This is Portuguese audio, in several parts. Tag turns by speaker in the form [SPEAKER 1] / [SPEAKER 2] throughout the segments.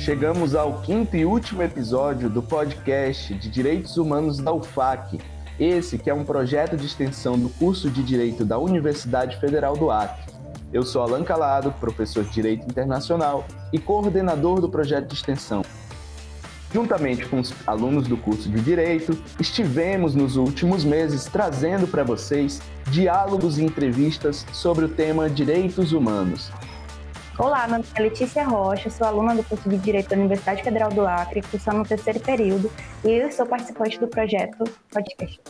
[SPEAKER 1] Chegamos ao quinto e último episódio do podcast de Direitos Humanos da UFAC. Esse que é um projeto de extensão do curso de Direito da Universidade Federal do Acre. Eu sou Alan Calado, professor de Direito Internacional e coordenador do projeto de extensão. Juntamente com os alunos do curso de Direito, estivemos nos últimos meses trazendo para vocês diálogos e entrevistas sobre o tema Direitos Humanos.
[SPEAKER 2] Olá, meu nome é Letícia Rocha, sou aluna do curso de Direito da Universidade Federal do Acre, cursando no terceiro período, e eu sou participante do projeto Podcast.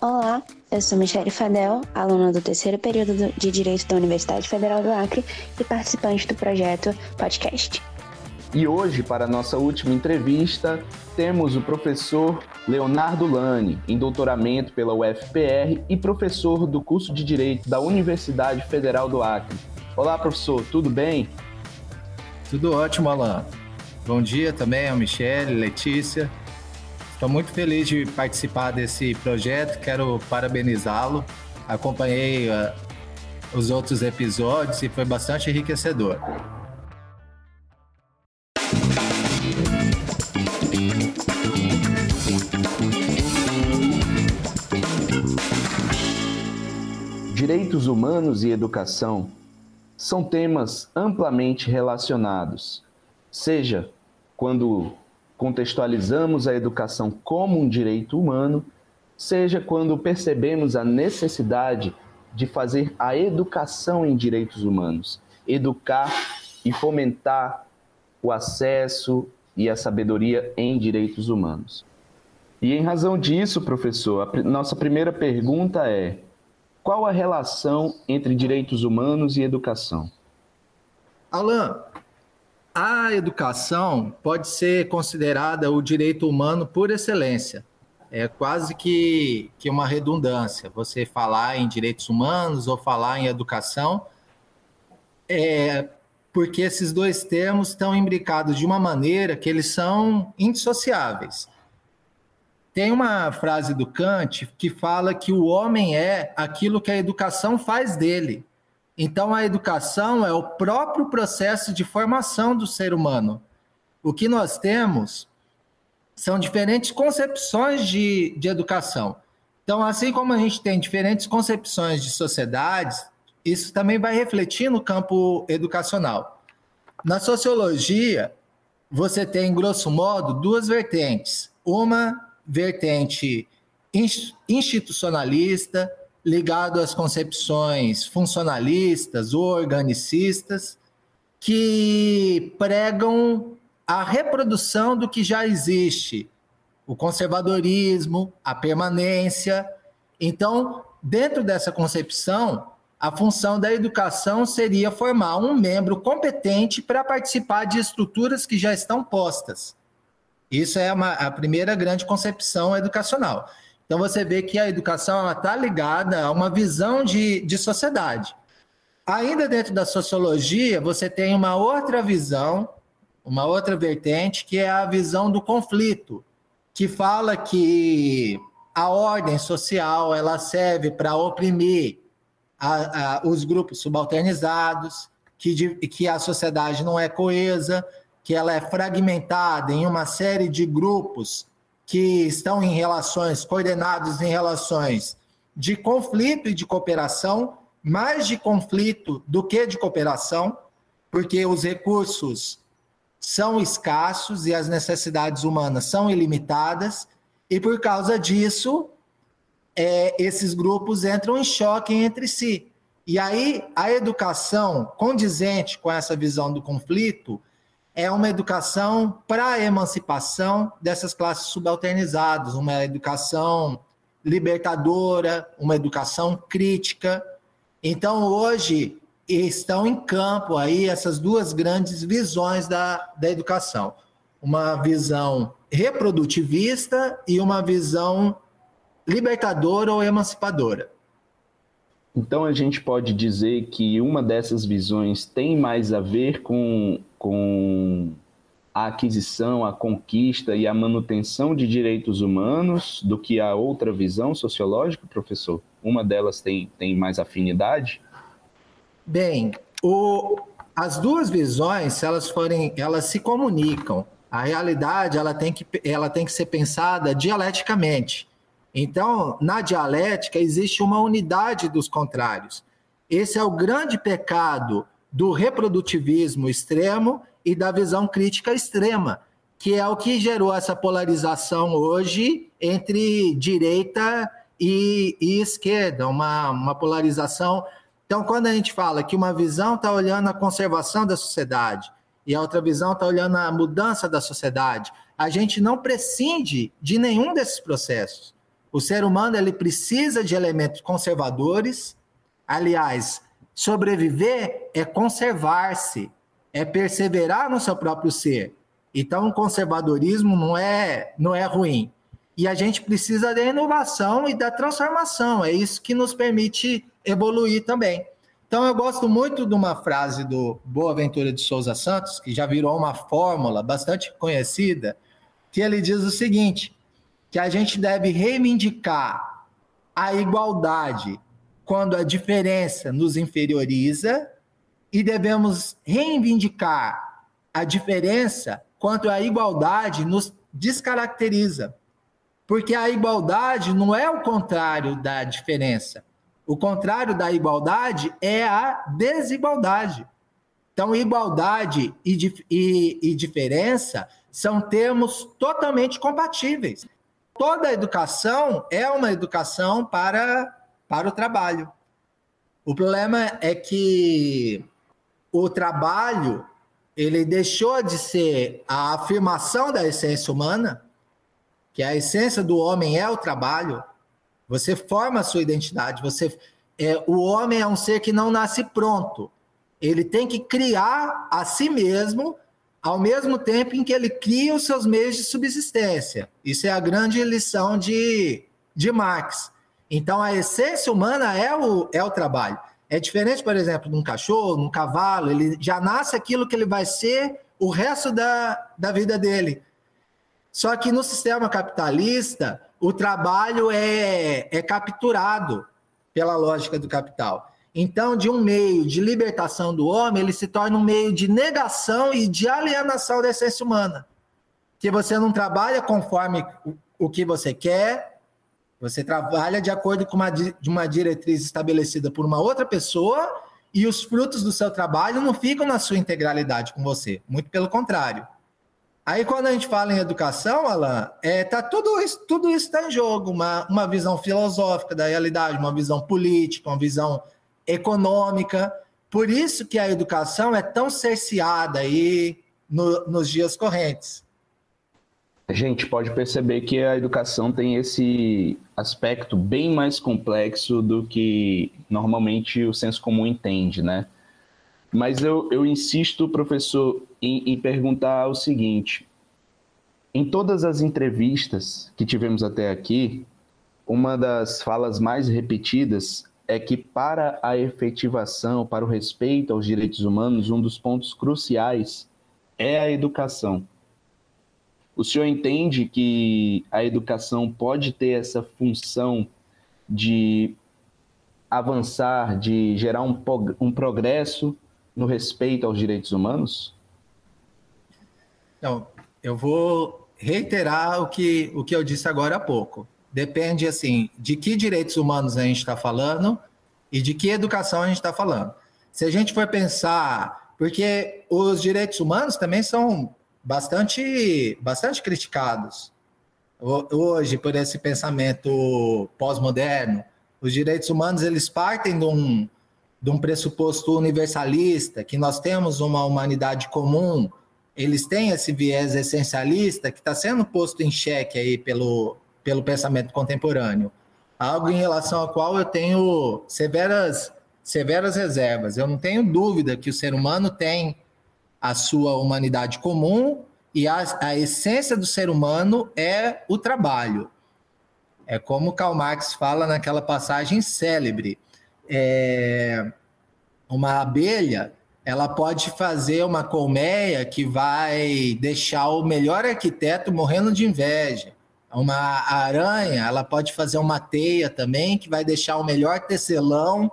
[SPEAKER 3] Olá, eu sou Michele Fadel, aluna do terceiro período de Direito da Universidade Federal do Acre e participante do projeto Podcast.
[SPEAKER 1] E hoje, para a nossa última entrevista, temos o professor Leonardo Lani, em doutoramento pela UFPR e professor do curso de Direito da Universidade Federal do Acre. Olá, professor, tudo bem?
[SPEAKER 4] Tudo ótimo, Alan. Bom dia também a Michelle, Letícia. Estou muito feliz de participar desse projeto, quero parabenizá-lo. Acompanhei uh, os outros episódios e foi bastante enriquecedor.
[SPEAKER 1] Direitos humanos e educação são temas amplamente relacionados, seja quando contextualizamos a educação como um direito humano, seja quando percebemos a necessidade de fazer a educação em direitos humanos, educar e fomentar o acesso e a sabedoria em direitos humanos. E em razão disso, professor, a nossa primeira pergunta é: qual a relação entre direitos humanos e educação?
[SPEAKER 4] Alan, a educação pode ser considerada o direito humano por excelência. É quase que, que uma redundância. Você falar em direitos humanos ou falar em educação, é porque esses dois termos estão imbricados de uma maneira que eles são indissociáveis. Tem uma frase do Kant que fala que o homem é aquilo que a educação faz dele. Então, a educação é o próprio processo de formação do ser humano. O que nós temos são diferentes concepções de, de educação. Então, assim como a gente tem diferentes concepções de sociedades, isso também vai refletir no campo educacional. Na sociologia, você tem, grosso modo, duas vertentes. Uma vertente institucionalista, ligado às concepções funcionalistas ou organicistas, que pregam a reprodução do que já existe, o conservadorismo, a permanência. Então, dentro dessa concepção, a função da educação seria formar um membro competente para participar de estruturas que já estão postas. Isso é uma, a primeira grande concepção educacional. Então você vê que a educação está ligada a uma visão de, de sociedade. Ainda dentro da sociologia, você tem uma outra visão, uma outra vertente, que é a visão do conflito, que fala que a ordem social ela serve para oprimir a, a, os grupos subalternizados, que, que a sociedade não é coesa, que ela é fragmentada em uma série de grupos que estão em relações, coordenados em relações de conflito e de cooperação, mais de conflito do que de cooperação, porque os recursos são escassos e as necessidades humanas são ilimitadas, e por causa disso, é, esses grupos entram em choque entre si. E aí, a educação condizente com essa visão do conflito é uma educação para a emancipação dessas classes subalternizadas, uma educação libertadora, uma educação crítica. Então, hoje, estão em campo aí essas duas grandes visões da, da educação. Uma visão reprodutivista e uma visão libertadora ou emancipadora.
[SPEAKER 1] Então a gente pode dizer que uma dessas visões tem mais a ver com, com a aquisição, a conquista e a manutenção de direitos humanos do que a outra visão sociológica, professor? Uma delas tem, tem mais afinidade?
[SPEAKER 4] Bem, o, as duas visões, se elas forem, elas se comunicam. A realidade ela tem que, ela tem que ser pensada dialeticamente. Então, na dialética existe uma unidade dos contrários. Esse é o grande pecado do reprodutivismo extremo e da visão crítica extrema, que é o que gerou essa polarização hoje entre direita e, e esquerda, uma, uma polarização. Então, quando a gente fala que uma visão está olhando a conservação da sociedade e a outra visão está olhando a mudança da sociedade, a gente não prescinde de nenhum desses processos. O ser humano ele precisa de elementos conservadores. Aliás, sobreviver é conservar-se, é perseverar no seu próprio ser. Então, o conservadorismo não é, não é ruim. E a gente precisa da inovação e da transformação. É isso que nos permite evoluir também. Então, eu gosto muito de uma frase do Boaventura de Souza Santos, que já virou uma fórmula bastante conhecida, que ele diz o seguinte: que a gente deve reivindicar a igualdade quando a diferença nos inferioriza e devemos reivindicar a diferença quando a igualdade nos descaracteriza. Porque a igualdade não é o contrário da diferença. O contrário da igualdade é a desigualdade. Então, igualdade e, e, e diferença são termos totalmente compatíveis. Toda educação é uma educação para, para o trabalho. O problema é que o trabalho ele deixou de ser a afirmação da essência humana, que a essência do homem é o trabalho. Você forma a sua identidade. Você é, o homem é um ser que não nasce pronto. Ele tem que criar a si mesmo ao mesmo tempo em que ele cria os seus meios de subsistência. Isso é a grande lição de, de Marx. Então, a essência humana é o, é o trabalho. É diferente, por exemplo, de um cachorro, de um cavalo, ele já nasce aquilo que ele vai ser o resto da, da vida dele. Só que no sistema capitalista, o trabalho é, é capturado pela lógica do capital. Então, de um meio de libertação do homem, ele se torna um meio de negação e de alienação da essência humana. Que você não trabalha conforme o que você quer, você trabalha de acordo com uma, de uma diretriz estabelecida por uma outra pessoa e os frutos do seu trabalho não ficam na sua integralidade com você. Muito pelo contrário. Aí, quando a gente fala em educação, Alan, é, tá tudo isso, tudo isso está em jogo. Uma, uma visão filosófica da realidade, uma visão política, uma visão econômica. Por isso que a educação é tão cerceada aí no, nos dias correntes
[SPEAKER 1] a gente pode perceber que a educação tem esse aspecto bem mais complexo do que normalmente o senso comum entende, né? Mas eu, eu insisto, professor, em, em perguntar o seguinte: em todas as entrevistas que tivemos até aqui, uma das falas mais repetidas é que para a efetivação, para o respeito aos direitos humanos, um dos pontos cruciais é a educação. O senhor entende que a educação pode ter essa função de avançar, de gerar um, um progresso no respeito aos direitos humanos?
[SPEAKER 4] Então, eu vou reiterar o que, o que eu disse agora há pouco. Depende, assim, de que direitos humanos a gente está falando e de que educação a gente está falando. Se a gente for pensar, porque os direitos humanos também são bastante, bastante criticados hoje por esse pensamento pós-moderno. Os direitos humanos eles partem de um, de um pressuposto universalista, que nós temos uma humanidade comum. Eles têm esse viés essencialista que está sendo posto em xeque aí pelo, pelo pensamento contemporâneo. Algo em relação ao qual eu tenho severas, severas reservas. Eu não tenho dúvida que o ser humano tem a sua humanidade comum e a, a essência do ser humano é o trabalho. É como Karl Marx fala naquela passagem célebre. É, uma abelha ela pode fazer uma colmeia que vai deixar o melhor arquiteto morrendo de inveja. Uma aranha, ela pode fazer uma teia também que vai deixar o melhor tecelão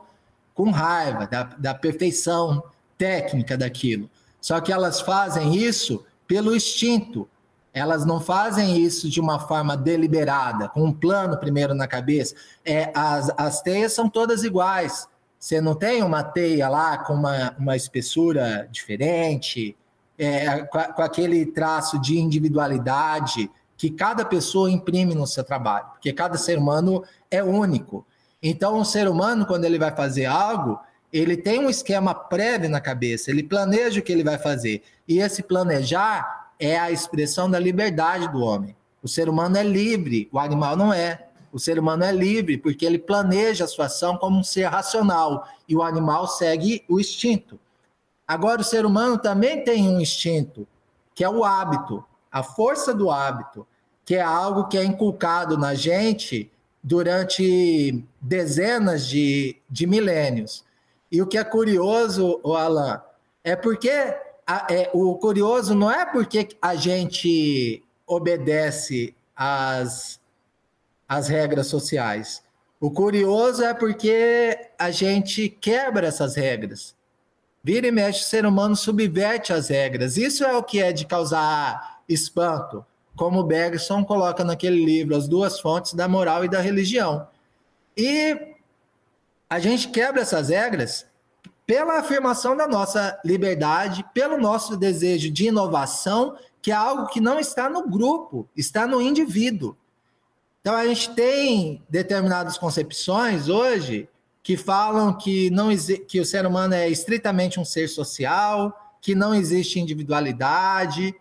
[SPEAKER 4] com raiva da, da perfeição técnica daquilo. Só que elas fazem isso pelo instinto. Elas não fazem isso de uma forma deliberada, com um plano primeiro na cabeça. É, as, as teias são todas iguais. Você não tem uma teia lá com uma, uma espessura diferente, é, com, com aquele traço de individualidade que cada pessoa imprime no seu trabalho, porque cada ser humano é único. Então, o ser humano, quando ele vai fazer algo, ele tem um esquema prévio na cabeça, ele planeja o que ele vai fazer. E esse planejar é a expressão da liberdade do homem. O ser humano é livre, o animal não é. O ser humano é livre porque ele planeja a sua ação como um ser racional e o animal segue o instinto. Agora, o ser humano também tem um instinto, que é o hábito, a força do hábito, que é algo que é inculcado na gente durante dezenas de, de milênios. E o que é curioso, Alan, é porque a, é, o curioso não é porque a gente obedece às, às regras sociais. O curioso é porque a gente quebra essas regras. Vira e mexe, o ser humano subverte as regras. Isso é o que é de causar espanto, como Bergson coloca naquele livro, As Duas Fontes da Moral e da Religião. E a gente quebra essas regras pela afirmação da nossa liberdade, pelo nosso desejo de inovação, que é algo que não está no grupo, está no indivíduo. Então a gente tem determinadas concepções hoje que falam que, não, que o ser humano é estritamente um ser social, que não existe individualidade,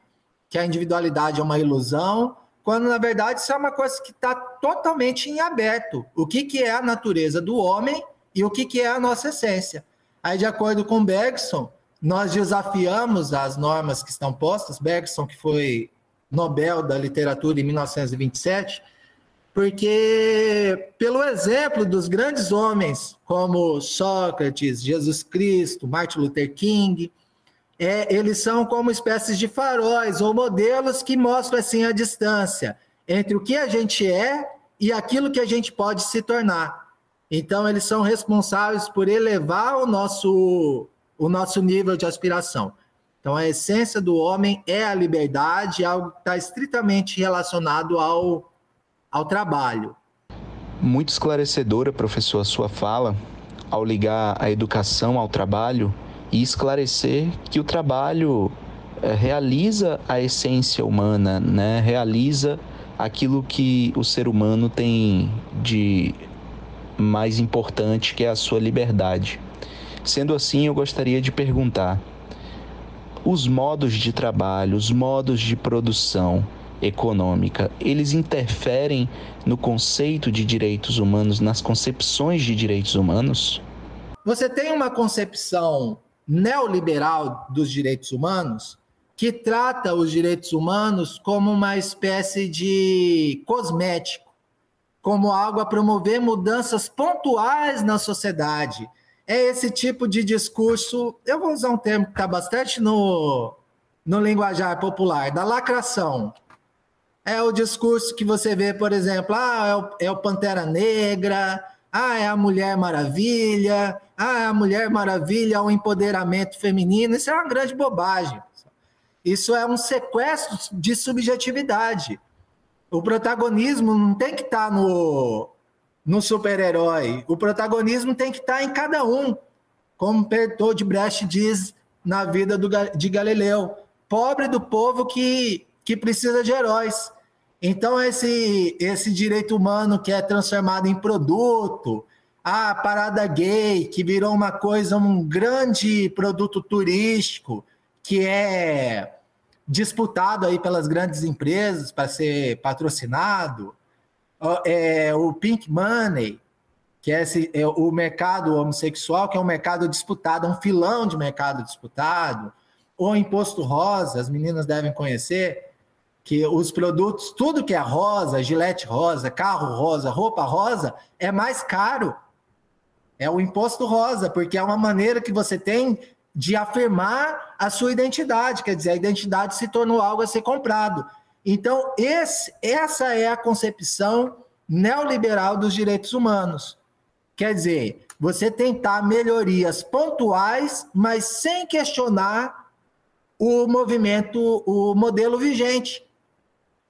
[SPEAKER 4] que a individualidade é uma ilusão, quando na verdade isso é uma coisa que está totalmente em aberto. O que, que é a natureza do homem e o que, que é a nossa essência. Aí, de acordo com Bergson, nós desafiamos as normas que estão postas. Bergson, que foi Nobel da Literatura em 1927, porque, pelo exemplo dos grandes homens como Sócrates, Jesus Cristo, Martin Luther King, é, eles são como espécies de faróis ou modelos que mostram assim a distância entre o que a gente é e aquilo que a gente pode se tornar. Então, eles são responsáveis por elevar o nosso, o nosso nível de aspiração. Então, a essência do homem é a liberdade, algo que está estritamente relacionado ao, ao trabalho.
[SPEAKER 1] Muito esclarecedora, professor, a sua fala, ao ligar a educação ao trabalho e esclarecer que o trabalho é, realiza a essência humana, né? realiza aquilo que o ser humano tem de mais importante, que é a sua liberdade. Sendo assim, eu gostaria de perguntar: os modos de trabalho, os modos de produção econômica, eles interferem no conceito de direitos humanos, nas concepções de direitos humanos?
[SPEAKER 4] Você tem uma concepção neoliberal dos direitos humanos que trata os direitos humanos como uma espécie de cosmético como algo a promover mudanças pontuais na sociedade. É esse tipo de discurso, eu vou usar um termo que está bastante no, no linguajar popular, da lacração. É o discurso que você vê, por exemplo, ah, é o, é o Pantera Negra, ah, é a Mulher Maravilha, ah, é a Mulher Maravilha, o empoderamento feminino. Isso é uma grande bobagem. Isso é um sequestro de subjetividade. O protagonismo não tem que estar tá no, no super-herói. O protagonismo tem que estar tá em cada um. Como Bertold Brecht diz na vida do, de Galileu. Pobre do povo que, que precisa de heróis. Então, esse, esse direito humano que é transformado em produto, a parada gay, que virou uma coisa, um grande produto turístico, que é disputado aí pelas grandes empresas para ser patrocinado, é, o Pink Money, que é, esse, é o mercado homossexual, que é um mercado disputado, um filão de mercado disputado, o imposto rosa, as meninas devem conhecer, que os produtos, tudo que é rosa, gilete rosa, carro rosa, roupa rosa, é mais caro. É o imposto rosa, porque é uma maneira que você tem de afirmar a sua identidade, quer dizer, a identidade se tornou algo a ser comprado. Então, esse, essa é a concepção neoliberal dos direitos humanos. Quer dizer, você tentar melhorias pontuais, mas sem questionar o movimento, o modelo vigente.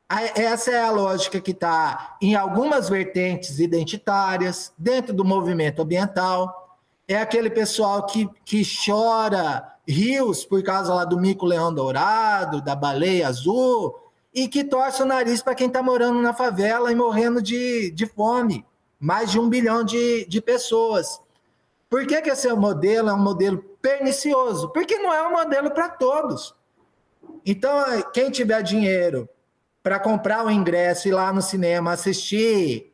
[SPEAKER 4] Essa é a lógica que está em algumas vertentes identitárias, dentro do movimento ambiental. É aquele pessoal que, que chora rios por causa lá do mico-leão dourado, da baleia azul, e que torce o nariz para quem está morando na favela e morrendo de, de fome. Mais de um bilhão de, de pessoas. Por que, que esse modelo é um modelo pernicioso? Porque não é um modelo para todos. Então, quem tiver dinheiro para comprar o ingresso e ir lá no cinema assistir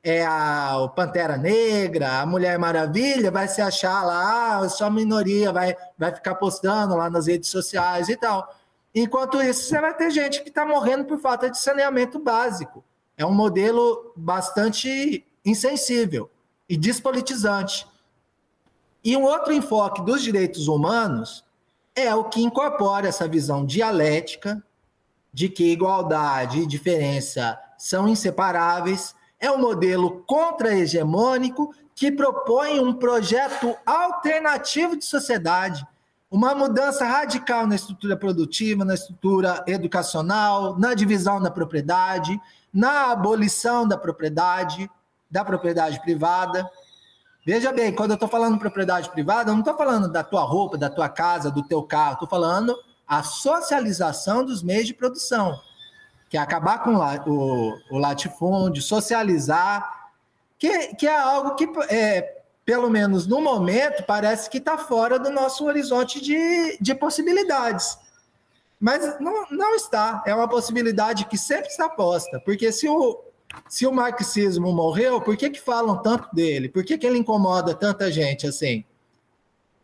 [SPEAKER 4] é a, o Pantera Negra, a Mulher Maravilha, vai se achar lá, ah, só minoria, vai, vai ficar postando lá nas redes sociais e tal. Enquanto isso, você vai ter gente que está morrendo por falta de saneamento básico. É um modelo bastante insensível e despolitizante. E um outro enfoque dos direitos humanos é o que incorpora essa visão dialética de que igualdade e diferença são inseparáveis, é um modelo contra-hegemônico que propõe um projeto alternativo de sociedade, uma mudança radical na estrutura produtiva, na estrutura educacional, na divisão da propriedade, na abolição da propriedade, da propriedade privada. Veja bem, quando eu estou falando propriedade privada, eu não estou falando da tua roupa, da tua casa, do teu carro, estou falando a socialização dos meios de produção, que é acabar com o, o latifúndio, socializar, que, que é algo que, é, pelo menos no momento, parece que está fora do nosso horizonte de, de possibilidades. Mas não, não está. É uma possibilidade que sempre está posta. Porque se o, se o marxismo morreu, por que, que falam tanto dele? Por que, que ele incomoda tanta gente assim?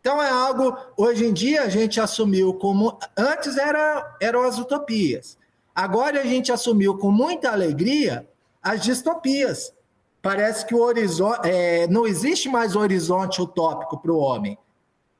[SPEAKER 4] Então é algo, hoje em dia a gente assumiu como. Antes era, eram as utopias. Agora a gente assumiu com muita alegria as distopias. Parece que o horizonte. É, não existe mais horizonte utópico para o homem.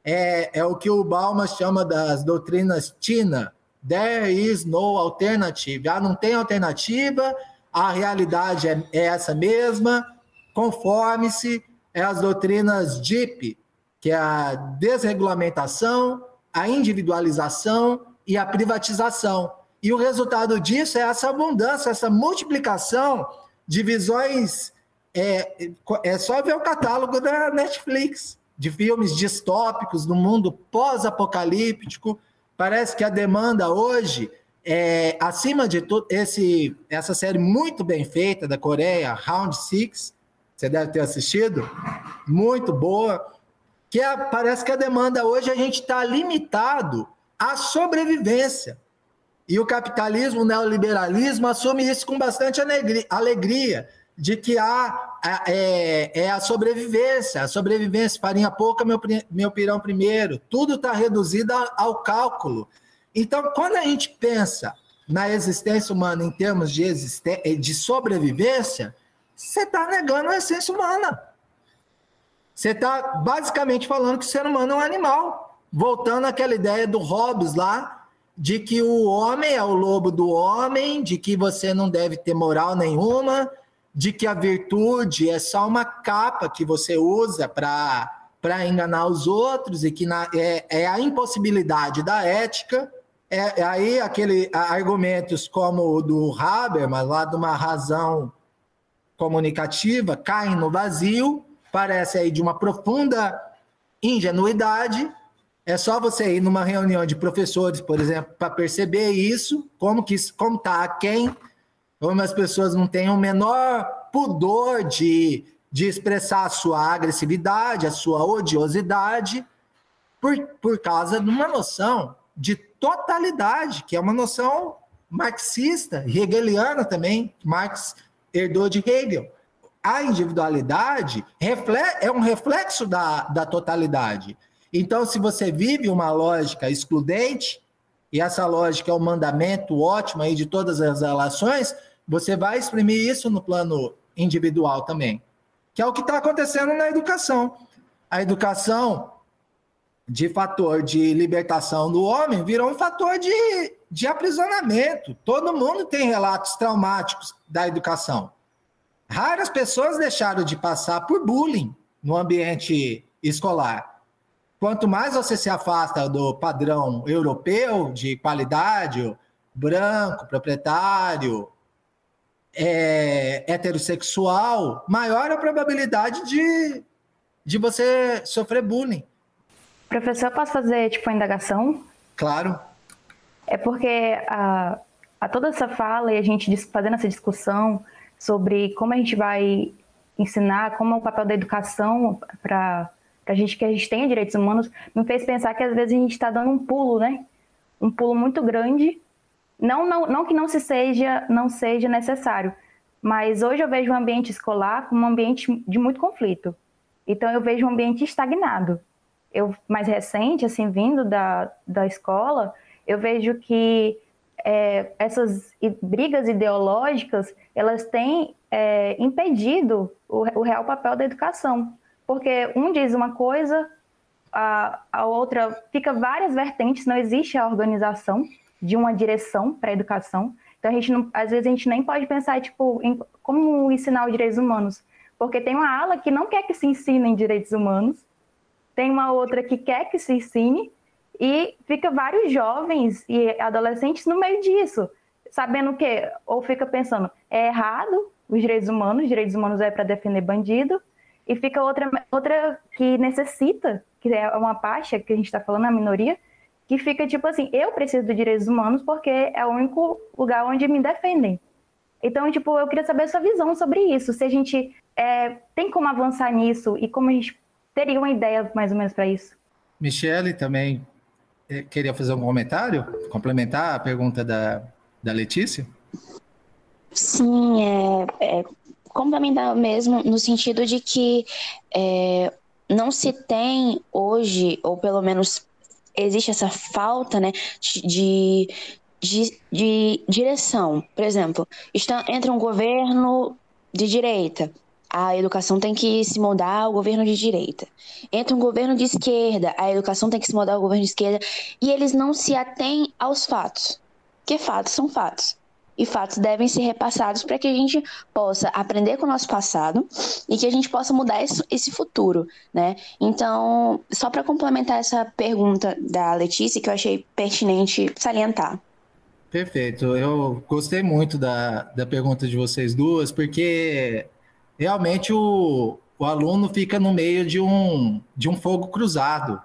[SPEAKER 4] É, é o que o Bauman chama das doutrinas Tina. There is no alternative. Ah, não tem alternativa, a realidade é, é essa mesma, conforme-se. É as doutrinas Deep, que é a desregulamentação, a individualização e a privatização. E o resultado disso é essa abundância, essa multiplicação de visões. É, é só ver o catálogo da Netflix, de filmes distópicos no mundo pós-apocalíptico. Parece que a demanda hoje é, acima de tudo, esse, essa série muito bem feita da Coreia, Round Six, você deve ter assistido, muito boa que a, parece que a demanda hoje a gente está limitado à sobrevivência. E o capitalismo, o neoliberalismo assume isso com bastante alegria, de que há é, é a sobrevivência, a sobrevivência, farinha pouca, meu, meu pirão primeiro, tudo está reduzido ao cálculo. Então, quando a gente pensa na existência humana em termos de, de sobrevivência, você está negando a essência humana. Você está basicamente falando que o ser humano é um animal. Voltando àquela ideia do Hobbes lá, de que o homem é o lobo do homem, de que você não deve ter moral nenhuma, de que a virtude é só uma capa que você usa para enganar os outros e que na, é, é, a impossibilidade da ética. É, é aí aquele argumentos como o do Habermas, lá de uma razão comunicativa, caem no vazio parece aí de uma profunda ingenuidade. É só você ir numa reunião de professores, por exemplo, para perceber isso, como que como tá quem, como as pessoas não têm o menor pudor de, de expressar a sua agressividade, a sua odiosidade, por, por causa de uma noção de totalidade, que é uma noção marxista, hegeliana também, Marx herdou de Hegel a individualidade é um reflexo da, da totalidade. Então, se você vive uma lógica excludente, e essa lógica é o um mandamento ótimo aí de todas as relações, você vai exprimir isso no plano individual também, que é o que está acontecendo na educação. A educação, de fator de libertação do homem, virou um fator de, de aprisionamento. Todo mundo tem relatos traumáticos da educação. Raras pessoas deixaram de passar por bullying no ambiente escolar. Quanto mais você se afasta do padrão europeu de qualidade, branco, proprietário, é, heterossexual, maior a probabilidade de, de você sofrer bullying.
[SPEAKER 2] Professor, posso fazer tipo uma indagação?
[SPEAKER 4] Claro.
[SPEAKER 2] É porque a, a toda essa fala e a gente fazendo essa discussão sobre como a gente vai ensinar, como é o papel da educação para a gente que a gente tenha direitos humanos, me fez pensar que às vezes a gente está dando um pulo, né? Um pulo muito grande. Não, não, não que não se seja, não seja necessário, mas hoje eu vejo o ambiente escolar como um ambiente de muito conflito. Então eu vejo um ambiente estagnado. Eu mais recente, assim, vindo da, da escola, eu vejo que é, essas brigas ideológicas elas têm é, impedido o, o, real papel da educação, porque um diz uma coisa, a, a outra fica várias vertentes, não existe a organização de uma direção para a educação. Então a gente não, às vezes a gente nem pode pensar tipo em como ensinar os direitos humanos, porque tem uma ala que não quer que se ensinem direitos humanos, tem uma outra que quer que se ensine e fica vários jovens e adolescentes no meio disso, sabendo que ou fica pensando é errado os direitos humanos, direitos humanos é para defender bandido, e fica outra outra que necessita, que é uma parte que a gente está falando a minoria, que fica tipo assim, eu preciso de direitos humanos porque é o único lugar onde me defendem. Então, tipo, eu queria saber a sua visão sobre isso. Se a gente é, tem como avançar nisso e como a gente teria uma ideia mais ou menos para isso.
[SPEAKER 4] Michele também queria fazer um comentário, complementar a pergunta da, da Letícia?
[SPEAKER 3] Sim, é, é complementar mesmo no sentido de que é, não se tem hoje, ou pelo menos existe essa falta né, de, de, de direção. Por exemplo, está, entra um governo de direita, a educação tem que se moldar ao governo de direita. Entra um governo de esquerda, a educação tem que se moldar ao governo de esquerda, e eles não se atêm aos fatos, que fatos são fatos. E fatos devem ser repassados para que a gente possa aprender com o nosso passado e que a gente possa mudar esse, esse futuro, né? Então, só para complementar essa pergunta da Letícia, que eu achei pertinente salientar.
[SPEAKER 4] Perfeito. Eu gostei muito da, da pergunta de vocês duas, porque realmente o, o aluno fica no meio de um, de um fogo cruzado.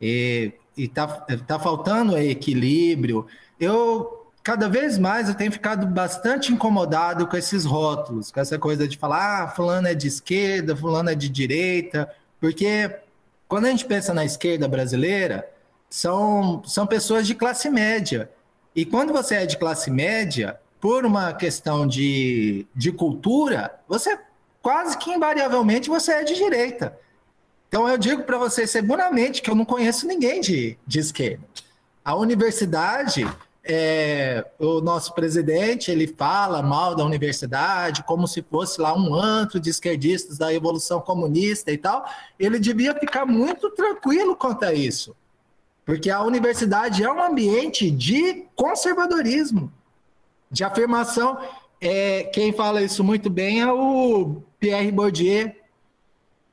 [SPEAKER 4] E está tá faltando equilíbrio. Eu, cada vez mais, eu tenho ficado bastante incomodado com esses rótulos, com essa coisa de falar, ah, fulano é de esquerda, fulano é de direita, porque quando a gente pensa na esquerda brasileira, são, são pessoas de classe média. E quando você é de classe média, por uma questão de, de cultura, você quase que invariavelmente você é de direita. Então eu digo para você seguramente que eu não conheço ninguém de, de esquerda. A universidade, é, o nosso presidente, ele fala mal da universidade como se fosse lá um antro de esquerdistas da evolução comunista e tal. Ele devia ficar muito tranquilo quanto a isso. Porque a universidade é um ambiente de conservadorismo de afirmação. É, quem fala isso muito bem é o Pierre Bourdieu,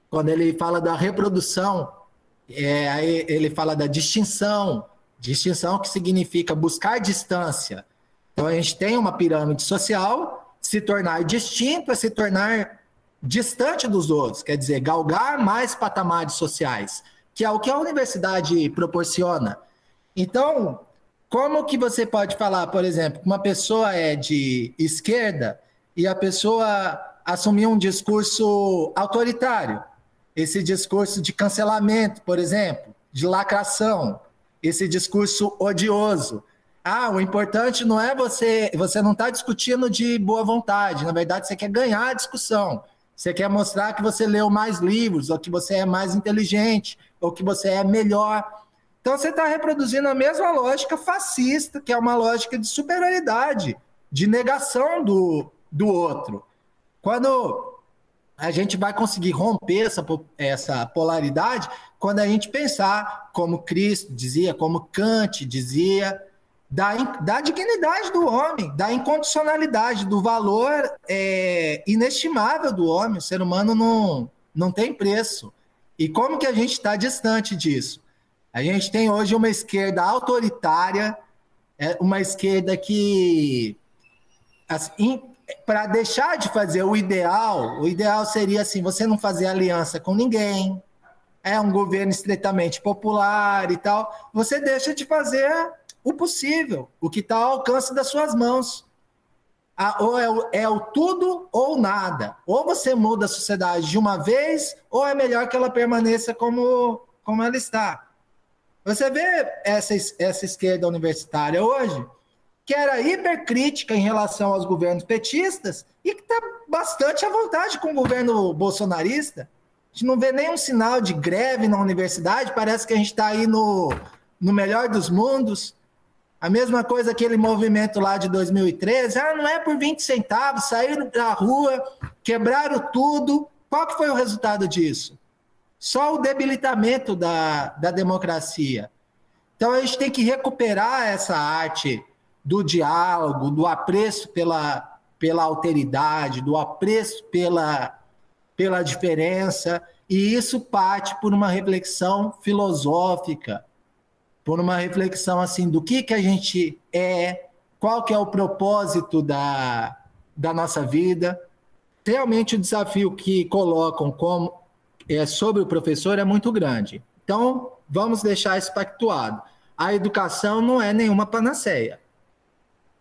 [SPEAKER 4] quando ele fala da reprodução, é, aí ele fala da distinção, distinção que significa buscar distância. Então a gente tem uma pirâmide social, se tornar distinto é se tornar distante dos outros, quer dizer, galgar mais patamares sociais, que é o que a universidade proporciona. Então, como que você pode falar, por exemplo, que uma pessoa é de esquerda e a pessoa assumir um discurso autoritário? Esse discurso de cancelamento, por exemplo, de lacração, esse discurso odioso. Ah, o importante não é você, você não está discutindo de boa vontade, na verdade você quer ganhar a discussão. Você quer mostrar que você leu mais livros, ou que você é mais inteligente, ou que você é melhor. Então você está reproduzindo a mesma lógica fascista, que é uma lógica de superioridade, de negação do, do outro. Quando a gente vai conseguir romper essa, essa polaridade, quando a gente pensar, como Cristo dizia, como Kant dizia, da, da dignidade do homem, da incondicionalidade, do valor é, inestimável do homem. O ser humano não, não tem preço. E como que a gente está distante disso? A gente tem hoje uma esquerda autoritária, é, uma esquerda que, assim, para deixar de fazer o ideal, o ideal seria assim: você não fazer aliança com ninguém, é um governo estritamente popular e tal, você deixa de fazer o possível, o que está ao alcance das suas mãos. Ou é o, é o tudo ou nada. Ou você muda a sociedade de uma vez, ou é melhor que ela permaneça como, como ela está. Você vê essa, essa esquerda universitária hoje, que era hipercrítica em relação aos governos petistas e que está bastante à vontade com o governo bolsonarista. A gente não vê nenhum sinal de greve na universidade, parece que a gente está aí no, no melhor dos mundos. A mesma coisa aquele movimento lá de 2013, ah, não é por 20 centavos, saíram da rua, quebraram tudo. Qual que foi o resultado disso? Só o debilitamento da, da democracia. Então a gente tem que recuperar essa arte do diálogo, do apreço pela, pela alteridade, do apreço pela, pela diferença, e isso parte por uma reflexão filosófica, por uma reflexão assim do que, que a gente é, qual que é o propósito da, da nossa vida. Realmente o desafio que colocam como é, sobre o professor é muito grande. Então, vamos deixar isso pactuado. A educação não é nenhuma panaceia.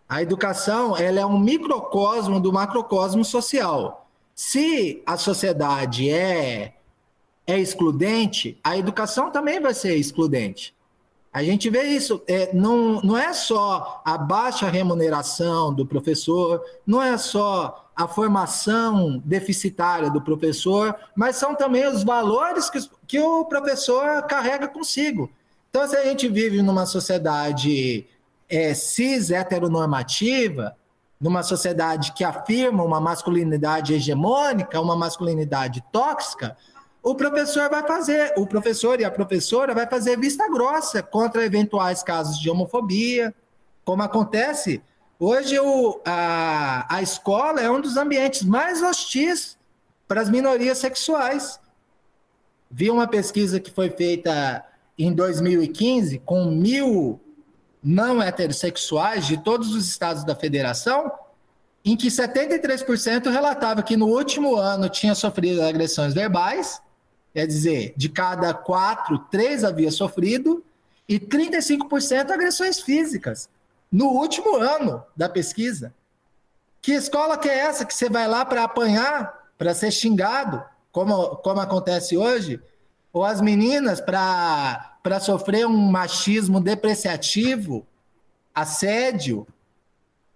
[SPEAKER 4] A educação ela é um microcosmo do macrocosmo social. Se a sociedade é, é excludente, a educação também vai ser excludente. A gente vê isso, é, não, não é só a baixa remuneração do professor, não é só a formação deficitária do professor, mas são também os valores que, que o professor carrega consigo. Então, se a gente vive numa sociedade é, cis heteronormativa, numa sociedade que afirma uma masculinidade hegemônica, uma masculinidade tóxica, o professor vai fazer, o professor e a professora vai fazer vista grossa contra eventuais casos de homofobia, como acontece hoje o, a, a escola é um dos ambientes mais hostis para as minorias sexuais. Vi uma pesquisa que foi feita em 2015 com mil não heterossexuais de todos os estados da federação, em que 73% relatava que no último ano tinha sofrido agressões verbais, quer dizer, de cada quatro, três havia sofrido, e 35% agressões físicas, no último ano da pesquisa. Que escola que é essa que você vai lá para apanhar, para ser xingado, como, como acontece hoje? Ou as meninas para sofrer um machismo depreciativo, assédio,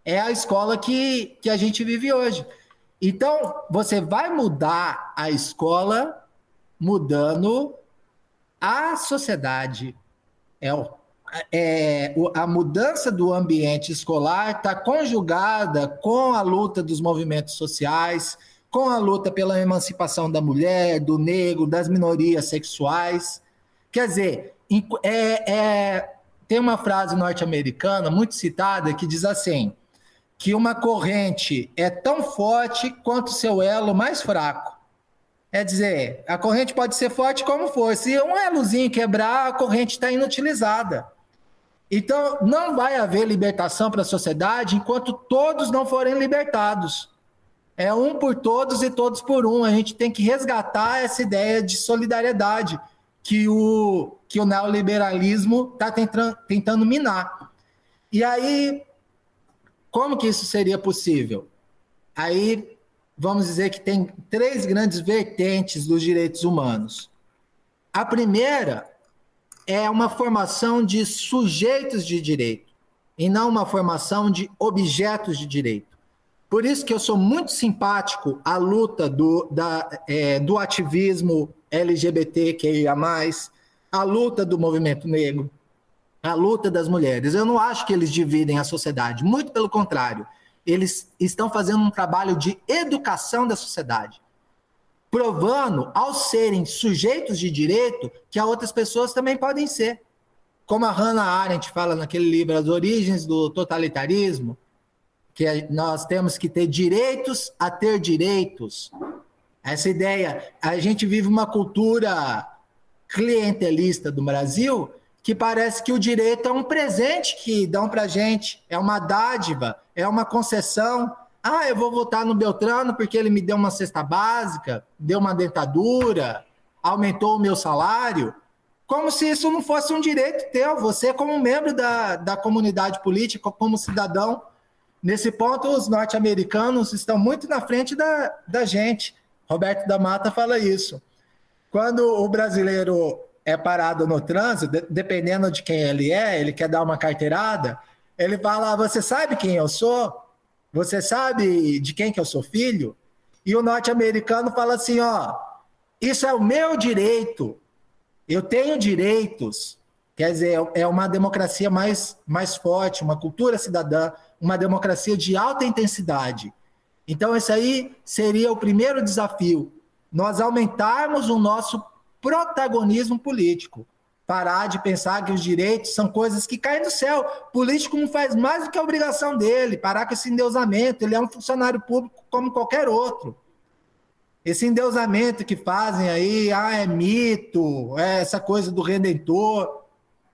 [SPEAKER 4] é a escola que, que a gente vive hoje. Então, você vai mudar a escola mudando a sociedade. É, é, a mudança do ambiente escolar está conjugada com a luta dos movimentos sociais, com a luta pela emancipação da mulher, do negro, das minorias sexuais. Quer dizer, é, é, tem uma frase norte-americana muito citada que diz assim: que uma corrente é tão forte quanto seu elo mais fraco. É dizer, a corrente pode ser forte como for. Se um elozinho quebrar, a corrente está inutilizada. Então, não vai haver libertação para a sociedade enquanto todos não forem libertados. É um por todos e todos por um. A gente tem que resgatar essa ideia de solidariedade que o, que o neoliberalismo está tentando, minar. E aí, como que isso seria possível? Aí, vamos dizer que tem três grandes vertentes dos direitos humanos. A primeira é uma formação de sujeitos de direito, e não uma formação de objetos de direito. Por isso que eu sou muito simpático à luta do, da, é, do ativismo LGBTQIA+, a luta do movimento negro, a luta das mulheres. Eu não acho que eles dividem a sociedade, muito pelo contrário. Eles estão fazendo um trabalho de educação da sociedade, provando, ao serem sujeitos de direito, que a outras pessoas também podem ser. Como a Hannah Arendt fala naquele livro As Origens do Totalitarismo, que nós temos que ter direitos a ter direitos. Essa ideia, a gente vive uma cultura clientelista do Brasil que parece que o direito é um presente que dão para gente, é uma dádiva, é uma concessão. Ah, eu vou votar no Beltrano porque ele me deu uma cesta básica, deu uma dentadura, aumentou o meu salário. Como se isso não fosse um direito teu, você como membro da, da comunidade política, como cidadão. Nesse ponto, os norte-americanos estão muito na frente da, da gente. Roberto da Mata fala isso. Quando o brasileiro é parado no trânsito, dependendo de quem ele é, ele quer dar uma carteirada, ele fala: Você sabe quem eu sou? Você sabe de quem que eu sou filho? E o norte-americano fala assim: Ó, isso é o meu direito, eu tenho direitos. Quer dizer, é uma democracia mais, mais forte, uma cultura cidadã, uma democracia de alta intensidade. Então, esse aí seria o primeiro desafio: nós aumentarmos o nosso protagonismo político. Parar de pensar que os direitos são coisas que caem do céu. O político não faz mais do que a obrigação dele. Parar com esse endeusamento. Ele é um funcionário público como qualquer outro. Esse endeusamento que fazem aí, ah, é mito, é essa coisa do redentor.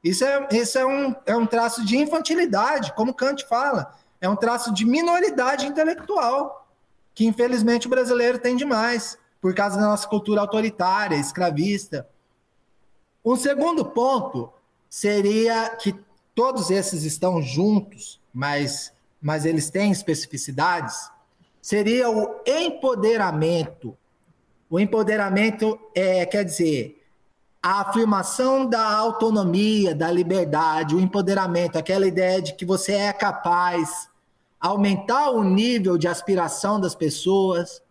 [SPEAKER 4] Isso é, isso é, um, é um traço de infantilidade, como Kant fala. É um traço de minoridade intelectual, que infelizmente o brasileiro tem demais por causa da nossa cultura autoritária, escravista. Um segundo ponto seria que todos esses estão juntos, mas, mas eles têm especificidades, seria o empoderamento. O empoderamento é, quer dizer, a afirmação da autonomia, da liberdade, o empoderamento, aquela ideia de que você é capaz, aumentar o nível de aspiração das pessoas,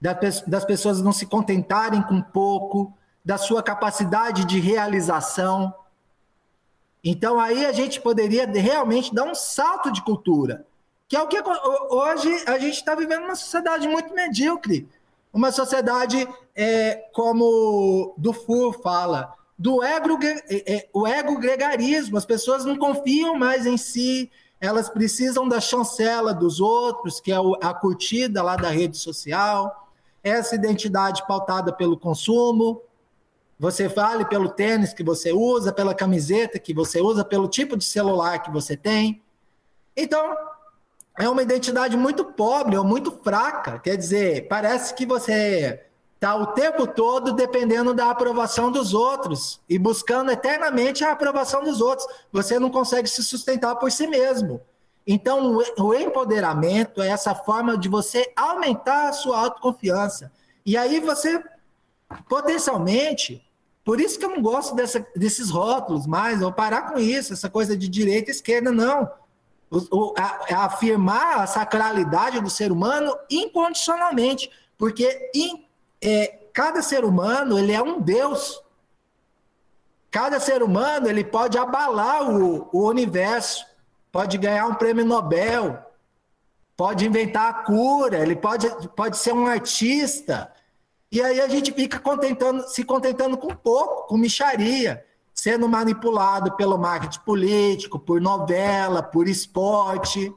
[SPEAKER 4] das pessoas não se contentarem com pouco, da sua capacidade de realização. Então aí a gente poderia realmente dar um salto de cultura, que é o que hoje a gente está vivendo uma sociedade muito medíocre, uma sociedade é, como Dufour fala, do ego, é, é, o ego gregarismo, as pessoas não confiam mais em si, elas precisam da chancela dos outros, que é a curtida lá da rede social essa identidade pautada pelo consumo, você vale pelo tênis que você usa, pela camiseta que você usa, pelo tipo de celular que você tem. Então, é uma identidade muito pobre ou muito fraca. Quer dizer, parece que você está o tempo todo dependendo da aprovação dos outros e buscando eternamente a aprovação dos outros. Você não consegue se sustentar por si mesmo. Então, o empoderamento é essa forma de você aumentar a sua autoconfiança. E aí você, potencialmente, por isso que eu não gosto dessa, desses rótulos mais, vou parar com isso, essa coisa de direita e esquerda, não. O, o, a afirmar a sacralidade do ser humano incondicionalmente, porque in, é, cada ser humano ele é um Deus. Cada ser humano ele pode abalar o, o universo pode ganhar um prêmio Nobel, pode inventar a cura, ele pode, pode ser um artista. E aí a gente fica contentando, se contentando com pouco, com micharia, sendo manipulado pelo marketing político, por novela, por esporte.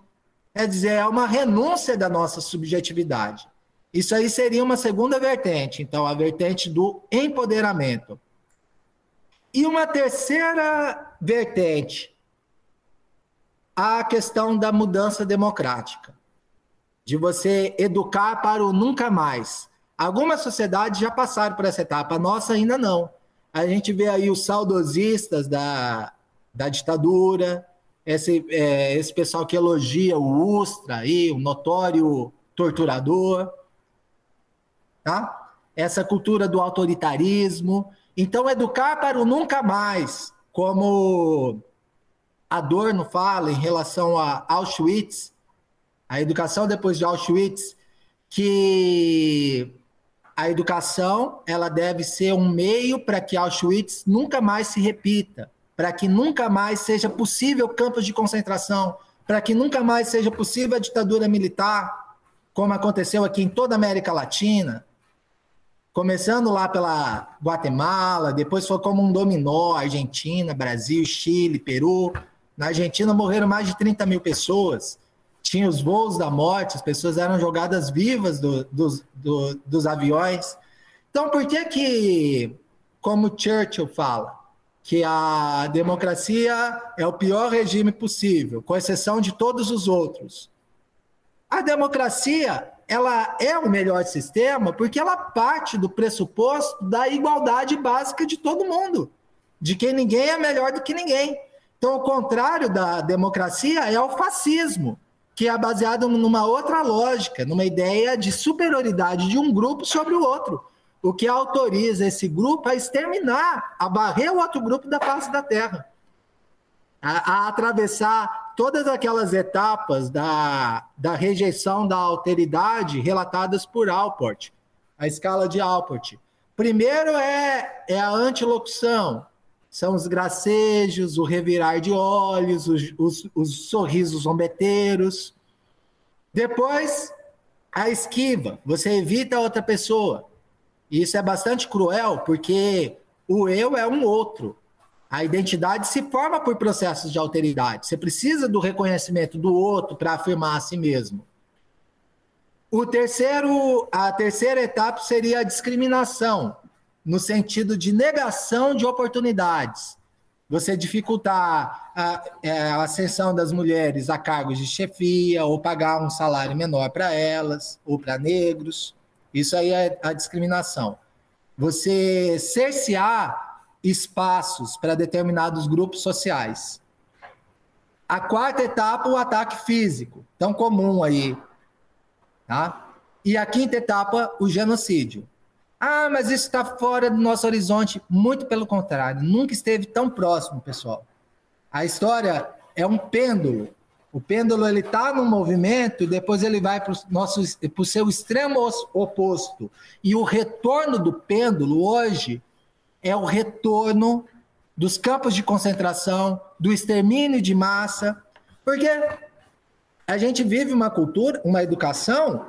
[SPEAKER 4] Quer dizer, é uma renúncia da nossa subjetividade. Isso aí seria uma segunda vertente, então, a vertente do empoderamento. E uma terceira vertente, a questão da mudança democrática, de você educar para o nunca mais. Algumas sociedades já passaram por essa etapa, a nossa ainda não. A gente vê aí os saudosistas da, da ditadura, esse, é, esse pessoal que elogia o Ustra, aí, o notório torturador, tá? essa cultura do autoritarismo. Então, educar para o nunca mais, como Adorno fala em relação a Auschwitz, a educação depois de Auschwitz, que a educação ela deve ser um meio para que Auschwitz nunca mais se repita, para que nunca mais seja possível campos de concentração, para que nunca mais seja possível a ditadura militar, como aconteceu aqui em toda a América Latina, começando lá pela Guatemala, depois foi como um dominó, Argentina, Brasil, Chile, Peru, na Argentina morreram mais de 30 mil pessoas. tinha os voos da morte, as pessoas eram jogadas vivas do, dos, do, dos aviões. Então, por que que, como Churchill fala, que a democracia é o pior regime possível, com exceção de todos os outros? A democracia, ela é o melhor sistema porque ela parte do pressuposto da igualdade básica de todo mundo, de que ninguém é melhor do que ninguém. Então, o contrário da democracia é o fascismo, que é baseado numa outra lógica, numa ideia de superioridade de um grupo sobre o outro, o que autoriza esse grupo a exterminar, a barrer o outro grupo da face da Terra, a, a atravessar todas aquelas etapas da, da rejeição da alteridade relatadas por Alport, a escala de Alport. Primeiro é, é a antilocução, são os gracejos, o revirar de olhos, os, os, os sorrisos zombeteiros. Depois, a esquiva, você evita a outra pessoa. Isso é bastante cruel, porque o eu é um outro. A identidade se forma por processos de alteridade. Você precisa do reconhecimento do outro para afirmar a si mesmo. O terceiro, a terceira etapa seria a discriminação, no sentido de negação de oportunidades. Você dificultar a, é, a ascensão das mulheres a cargos de chefia, ou pagar um salário menor para elas, ou para negros. Isso aí é a discriminação. Você cercear espaços para determinados grupos sociais. A quarta etapa, o ataque físico, tão comum aí. Tá? E a quinta etapa, o genocídio. Ah, mas isso está fora do nosso horizonte. Muito pelo contrário, nunca esteve tão próximo, pessoal. A história é um pêndulo. O pêndulo ele está no movimento e depois ele vai para o seu extremo oposto. E o retorno do pêndulo hoje é o retorno dos campos de concentração, do extermínio de massa, porque a gente vive uma cultura, uma educação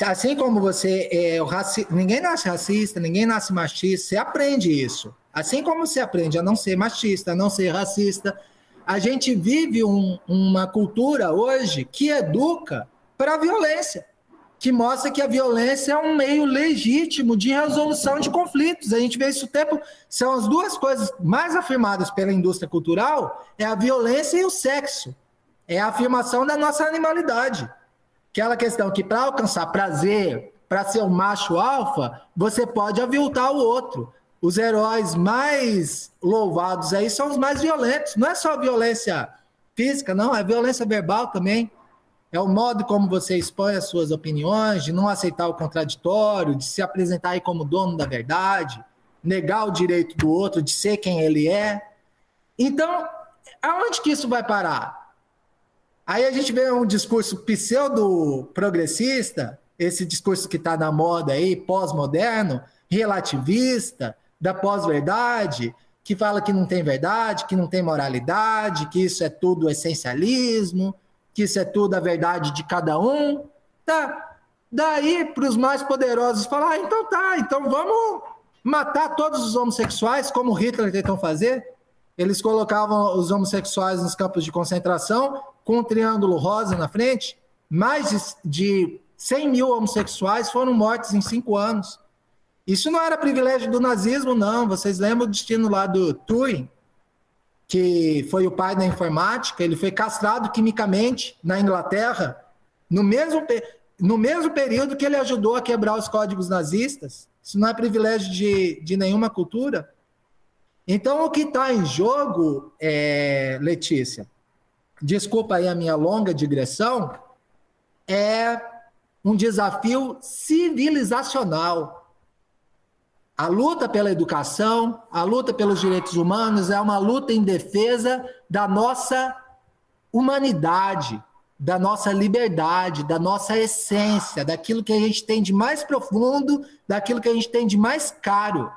[SPEAKER 4] Assim como você é o raci... ninguém nasce racista, ninguém nasce machista, você aprende isso. Assim como você aprende a não ser machista, a não ser racista, a gente vive um, uma cultura hoje que educa para a violência, que mostra que a violência é um meio legítimo de resolução de conflitos. A gente vê isso o tempo. São as duas coisas mais afirmadas pela indústria cultural: é a violência e o sexo. É a afirmação da nossa animalidade. Aquela questão que para alcançar prazer, para ser um macho alfa, você pode aviltar o outro. Os heróis mais louvados aí são os mais violentos. Não é só violência física, não, é violência verbal também. É o modo como você expõe as suas opiniões, de não aceitar o contraditório, de se apresentar aí como dono da verdade, negar o direito do outro de ser quem ele é. Então, aonde que isso vai parar? Aí a gente vê um discurso pseudo-progressista, esse discurso que está na moda aí, pós-moderno, relativista, da pós-verdade, que fala que não tem verdade, que não tem moralidade, que isso é tudo essencialismo, que isso é tudo a verdade de cada um. Tá. Daí para os mais poderosos falar, ah, então tá, então vamos matar todos os homossexuais, como Hitler tentou fazer. Eles colocavam os homossexuais nos campos de concentração com um triângulo rosa na frente, mais de 100 mil homossexuais foram mortos em cinco anos. Isso não era privilégio do nazismo, não. Vocês lembram o destino lá do Turing, que foi o pai da informática? Ele foi castrado quimicamente na Inglaterra, no mesmo, no mesmo período que ele ajudou a quebrar os códigos nazistas. Isso não é privilégio de, de nenhuma cultura. Então, o que está em jogo, é, Letícia, desculpa aí a minha longa digressão, é um desafio civilizacional. A luta pela educação, a luta pelos direitos humanos é uma luta em defesa da nossa humanidade, da nossa liberdade, da nossa essência, daquilo que a gente tem de mais profundo, daquilo que a gente tem de mais caro.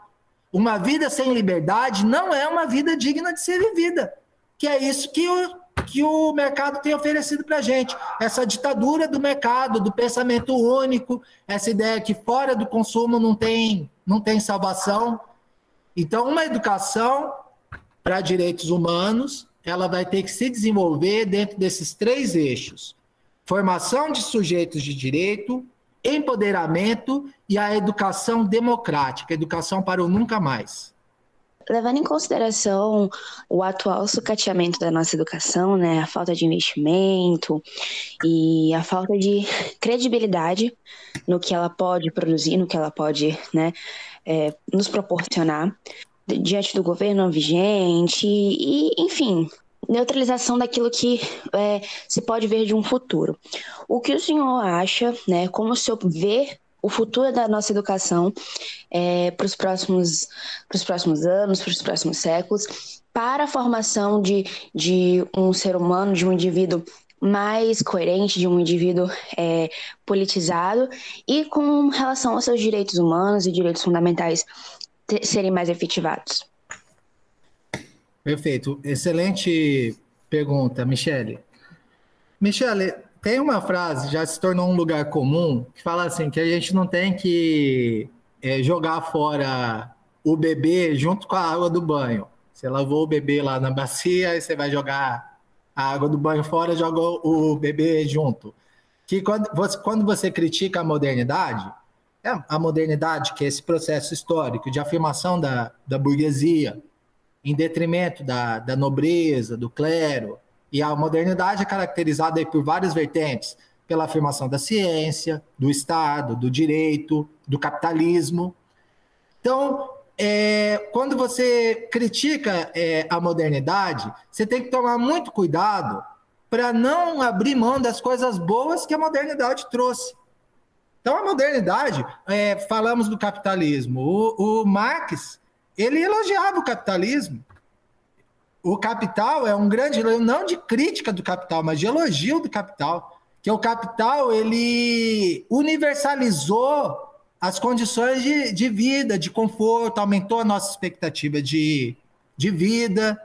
[SPEAKER 4] Uma vida sem liberdade não é uma vida digna de ser vivida, que é isso que que o mercado tem oferecido para a gente. Essa ditadura do mercado, do pensamento único, essa ideia que fora do consumo não tem, não tem salvação. Então, uma educação para direitos humanos ela vai ter que se desenvolver dentro desses três eixos: formação de sujeitos de direito, empoderamento e a educação democrática, educação para o nunca mais.
[SPEAKER 3] Levando em consideração o atual sucateamento da nossa educação, né, a falta de investimento e a falta de credibilidade no que ela pode produzir, no que ela pode né, é, nos proporcionar diante do governo vigente e, enfim, neutralização daquilo que é, se pode ver de um futuro. O que o senhor acha, né, como o senhor vê o futuro da nossa educação é, para os próximos, próximos anos, para os próximos séculos, para a formação de, de um ser humano, de um indivíduo mais coerente, de um indivíduo é, politizado e com relação aos seus direitos humanos e direitos fundamentais serem mais efetivados.
[SPEAKER 4] Perfeito. Excelente pergunta, Michele. Michele, tem uma frase, já se tornou um lugar comum, que fala assim, que a gente não tem que é, jogar fora o bebê junto com a água do banho. Você lavou o bebê lá na bacia, aí você vai jogar a água do banho fora, joga o bebê junto. Que quando você, quando você critica a modernidade, é a modernidade, que é esse processo histórico de afirmação da, da burguesia, em detrimento da, da nobreza, do clero, e a modernidade é caracterizada por várias vertentes, pela afirmação da ciência, do Estado, do direito, do capitalismo. Então, é, quando você critica é, a modernidade, você tem que tomar muito cuidado para não abrir mão das coisas boas que a modernidade trouxe. Então, a modernidade, é, falamos do capitalismo. O, o Marx, ele elogiava o capitalismo o capital é um grande, não de crítica do capital, mas de elogio do capital, que o capital ele universalizou as condições de, de vida, de conforto, aumentou a nossa expectativa de, de vida.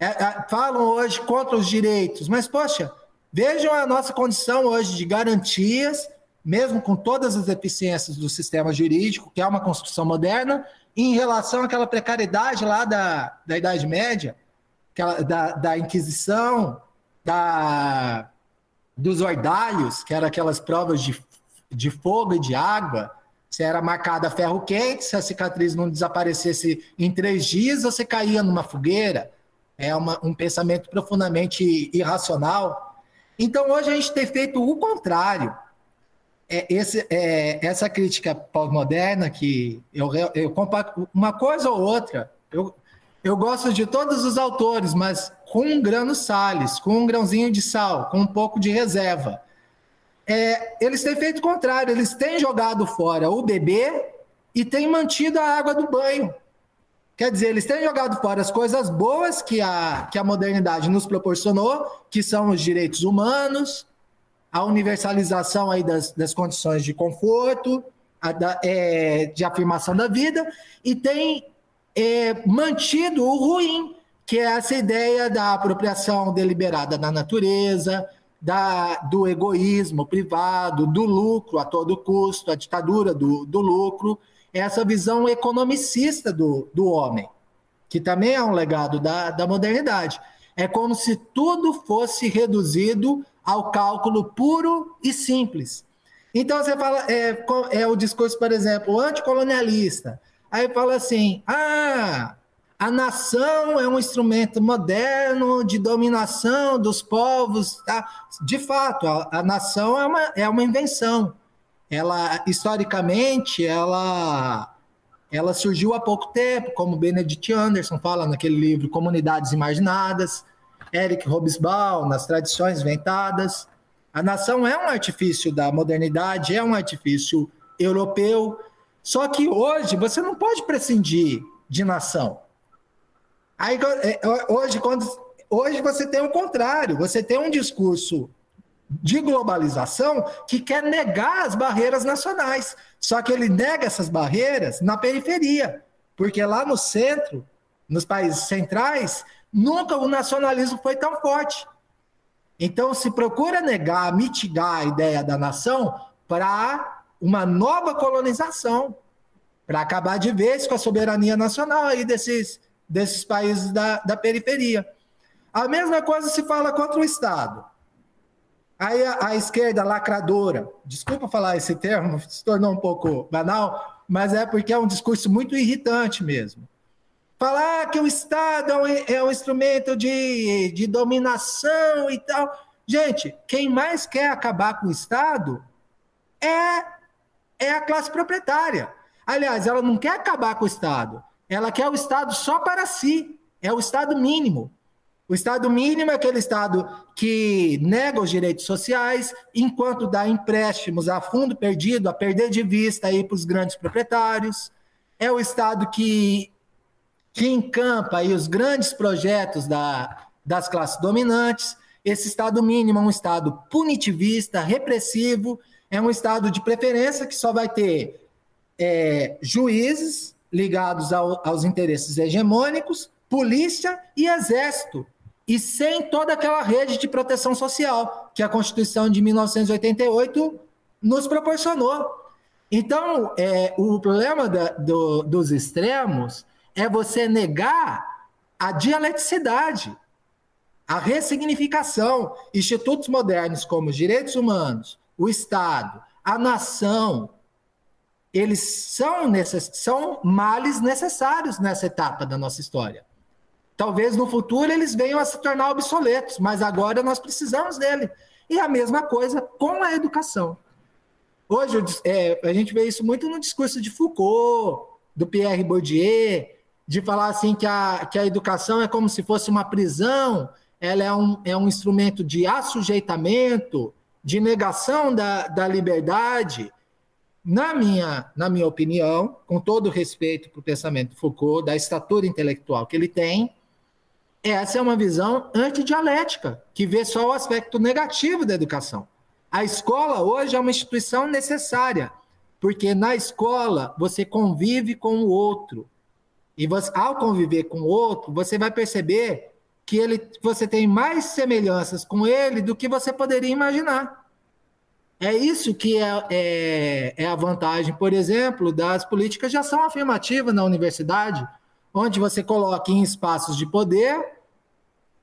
[SPEAKER 4] É, é, falam hoje contra os direitos, mas poxa, vejam a nossa condição hoje de garantias, mesmo com todas as deficiências do sistema jurídico, que é uma construção moderna, em relação àquela precariedade lá da, da Idade Média, aquela, da, da Inquisição, da, dos ordalhos, que eram aquelas provas de, de fogo e de água, se era marcada a ferro quente, se a cicatriz não desaparecesse em três dias, você caía numa fogueira. É uma, um pensamento profundamente irracional. Então, hoje a gente tem feito o contrário é, esse, é, essa crítica pós-moderna que eu, eu compacto uma coisa ou outra. Eu, eu gosto de todos os autores, mas com um grano sales, com um grãozinho de sal, com um pouco de reserva. É, eles têm feito o contrário, eles têm jogado fora o bebê e têm mantido a água do banho. Quer dizer, eles têm jogado fora as coisas boas que a, que a modernidade nos proporcionou, que são os direitos humanos, a universalização aí das, das condições de conforto, da, é, de afirmação da vida, e tem é, mantido o ruim, que é essa ideia da apropriação deliberada da natureza, da, do egoísmo privado, do lucro a todo custo, a ditadura do, do lucro, essa visão economicista do, do homem, que também é um legado da, da modernidade. É como se tudo fosse reduzido ao cálculo puro e simples. Então você fala, é, é o discurso, por exemplo, anticolonialista. Aí fala assim: ah, a nação é um instrumento moderno de dominação dos povos. Tá? De fato, a, a nação é uma, é uma invenção. Ela, historicamente, ela, ela surgiu há pouco tempo, como Benedict Anderson fala naquele livro Comunidades Imaginadas. Eric Hobsbawm, nas tradições inventadas. A nação é um artifício da modernidade, é um artifício europeu, só que hoje você não pode prescindir de nação. Aí, é, hoje, quando, hoje você tem o contrário, você tem um discurso de globalização que quer negar as barreiras nacionais. Só que ele nega essas barreiras na periferia, porque lá no centro, nos países centrais, Nunca o nacionalismo foi tão forte. Então, se procura negar, mitigar a ideia da nação para uma nova colonização, para acabar de vez com a soberania nacional aí desses, desses países da, da periferia. A mesma coisa se fala contra o Estado. Aí a, a, esquerda lacradora, desculpa falar esse termo, se tornou um pouco banal, mas é porque é um discurso muito irritante mesmo. Falar que o Estado é um, é um instrumento de, de dominação e tal. Gente, quem mais quer acabar com o Estado é, é a classe proprietária. Aliás, ela não quer acabar com o Estado, ela quer o Estado só para si, é o Estado mínimo. O Estado mínimo é aquele Estado que nega os direitos sociais, enquanto dá empréstimos a fundo perdido, a perder de vista aí para os grandes proprietários. É o Estado que, que encampa aí os grandes projetos da, das classes dominantes. Esse Estado mínimo é um Estado punitivista, repressivo, é um Estado de preferência que só vai ter é, juízes ligados ao, aos interesses hegemônicos, polícia e exército e sem toda aquela rede de proteção social que a Constituição de 1988 nos proporcionou. Então, é, o problema da, do, dos extremos é você negar a dialeticidade, a ressignificação. Institutos modernos como os direitos humanos, o Estado, a nação, eles são, necess, são males necessários nessa etapa da nossa história. Talvez no futuro eles venham a se tornar obsoletos, mas agora nós precisamos dele. E a mesma coisa com a educação. Hoje é, a gente vê isso muito no discurso de Foucault, do Pierre Bourdieu, de falar assim que a, que a educação é como se fosse uma prisão, ela é um, é um instrumento de assujeitamento, de negação da, da liberdade. Na minha, na minha opinião, com todo respeito para o pensamento de Foucault, da estatura intelectual que ele tem, essa é uma visão antidialética, que vê só o aspecto negativo da educação. A escola hoje é uma instituição necessária, porque na escola você convive com o outro. E você, ao conviver com o outro, você vai perceber que ele, você tem mais semelhanças com ele do que você poderia imaginar. É isso que é, é, é a vantagem, por exemplo, das políticas de ação afirmativa na universidade, onde você coloca em espaços de poder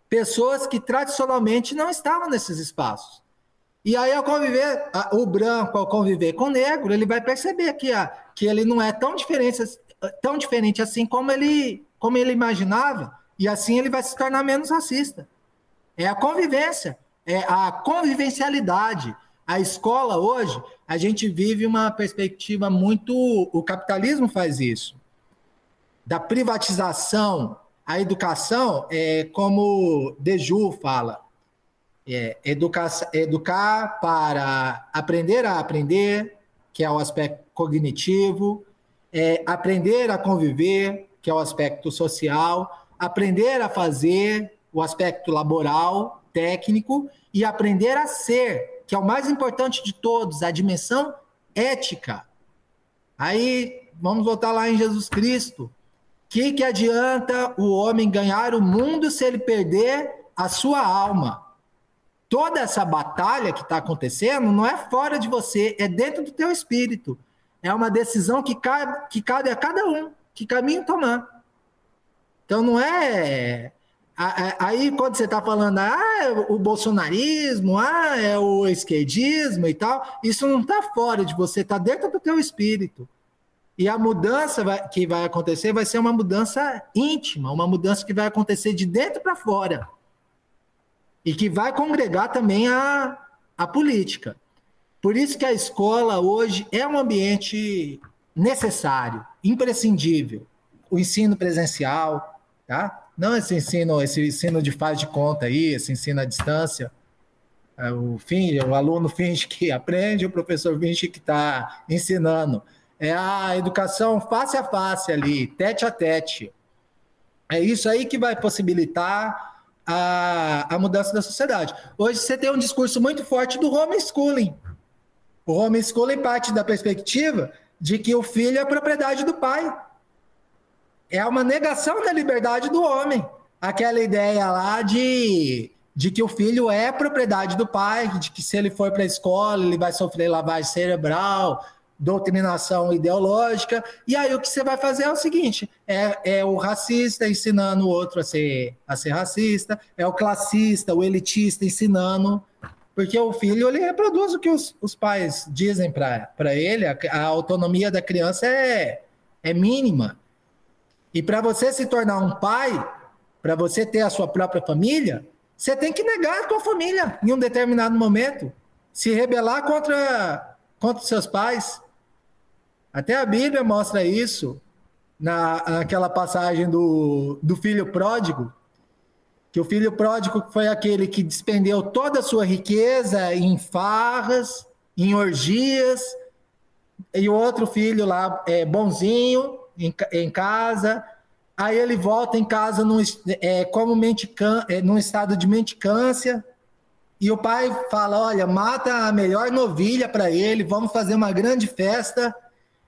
[SPEAKER 4] pessoas que tradicionalmente não estavam nesses espaços. E aí, ao conviver, o branco, ao conviver com o negro, ele vai perceber que, a, que ele não é tão diferente, tão diferente assim como ele, como ele imaginava, e assim ele vai se tornar menos racista. É a convivência, é a convivencialidade. A escola hoje, a gente vive uma perspectiva muito. O capitalismo faz isso da privatização a educação, é, como Deju fala, é, educar, educar para aprender a aprender, que é o aspecto cognitivo, é, aprender a conviver, que é o aspecto social, aprender a fazer, o aspecto laboral, técnico, e aprender a ser, que é o mais importante de todos, a dimensão ética. Aí, vamos voltar lá em Jesus Cristo que, que adianta o homem ganhar o mundo se ele perder a sua alma? Toda essa batalha que está acontecendo não é fora de você, é dentro do teu espírito. É uma decisão que cabe, que cabe a cada um, que caminho tomar. Então não é. Aí quando você está falando, ah, é o bolsonarismo, ah, é o esquerdismo e tal, isso não está fora de você, está dentro do teu espírito. E a mudança que vai acontecer vai ser uma mudança íntima, uma mudança que vai acontecer de dentro para fora. E que vai congregar também a, a política. Por isso que a escola hoje é um ambiente necessário, imprescindível. O ensino presencial, tá? Não esse ensino, esse ensino de faz de conta aí, esse ensino à distância. É, o, fim, o aluno finge que aprende, o professor finge que está ensinando é a educação face a face ali, tete a tete. É isso aí que vai possibilitar a, a mudança da sociedade. Hoje você tem um discurso muito forte do homeschooling. O homeschooling parte da perspectiva de que o filho é propriedade do pai. É uma negação da liberdade do homem. Aquela ideia lá de, de que o filho é propriedade do pai, de que se ele for para a escola ele vai sofrer lavagem cerebral, doutrinação ideológica. E aí o que você vai fazer é o seguinte: é, é o racista ensinando o outro a ser, a ser racista, é o classista, o elitista ensinando. Porque o filho ele reproduz o que os, os pais dizem para ele, a, a, autonomia da criança é, é mínima. E para você se tornar um pai, para você ter a sua própria família, você tem que negar a tua família em um determinado momento, se rebelar contra, contra seus pais. Até a Bíblia mostra isso na, naquela passagem do, do filho pródigo, que o filho pródigo foi aquele que despendeu toda a sua riqueza em farras, em orgias, e o outro filho lá é bonzinho em, em casa, aí ele volta em casa num, é, como mendican, é, num estado de mendicância, e o pai fala: Olha, mata a melhor novilha para ele, vamos fazer uma grande festa.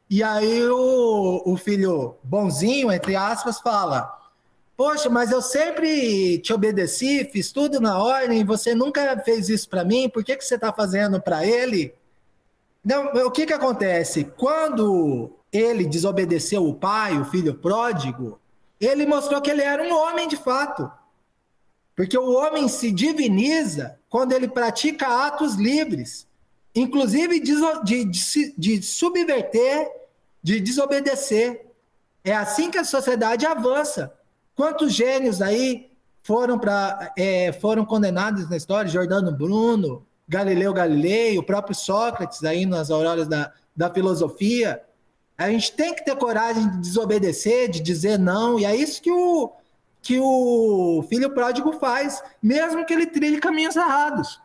[SPEAKER 4] E aí o, o filho bonzinho, entre aspas, fala: Poxa, mas eu sempre te obedeci, fiz tudo na ordem, você nunca fez isso para mim, por que, que você está fazendo para ele? Não, o que, que acontece? Quando ele desobedeceu o pai, o filho pródigo, ele mostrou que ele era um homem de fato. Porque o homem se diviniza quando ele pratica atos livres inclusive de, de, de subverter, de desobedecer. É assim que a sociedade avança. Quantos gênios aí foram, pra, é, foram condenados na história? Jordano Bruno, Galileu Galilei, o próprio Sócrates aí nas auroras da, da filosofia. A gente tem que ter coragem de desobedecer, de dizer não, e é isso que o, que o filho pródigo faz, mesmo que ele trilhe caminhos errados.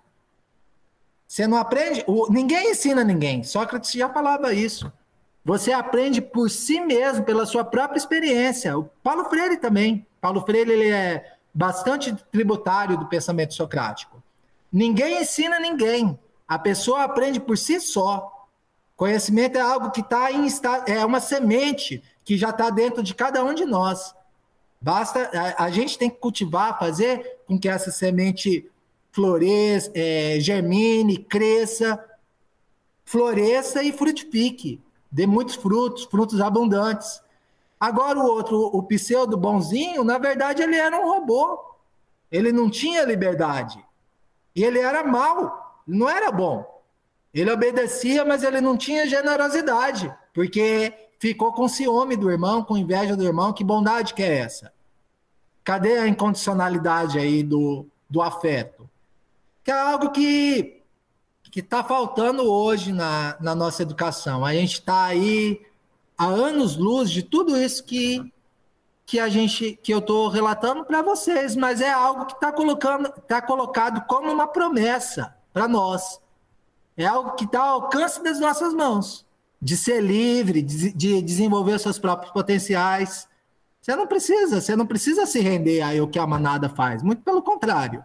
[SPEAKER 4] Você não aprende. Ninguém ensina ninguém. Sócrates já falava isso. Você aprende por si mesmo, pela sua própria experiência. O Paulo Freire também. Paulo Freire ele é bastante tributário do pensamento socrático. Ninguém ensina ninguém. A pessoa aprende por si só. Conhecimento é algo que está em é uma semente que já está dentro de cada um de nós. Basta a, a gente tem que cultivar, fazer com que essa semente floresça, é, germine, cresça, floresça e frutifique, dê muitos frutos, frutos abundantes. Agora o outro, o pseudo bonzinho, na verdade ele era um robô. Ele não tinha liberdade. E ele era mau, não era bom. Ele obedecia, mas ele não tinha generosidade, porque ficou com ciúme do irmão, com inveja do irmão. Que bondade que é essa? Cadê a incondicionalidade aí do, do afeto? que é algo que que está faltando hoje na, na nossa educação. A gente está aí há anos luz de tudo isso que que a gente que eu estou relatando para vocês, mas é algo que está colocando tá colocado como uma promessa para nós. É algo que está ao alcance das nossas mãos, de ser livre, de, de desenvolver seus próprios potenciais. Você não precisa, você não precisa se render aí o que a manada faz, muito pelo contrário.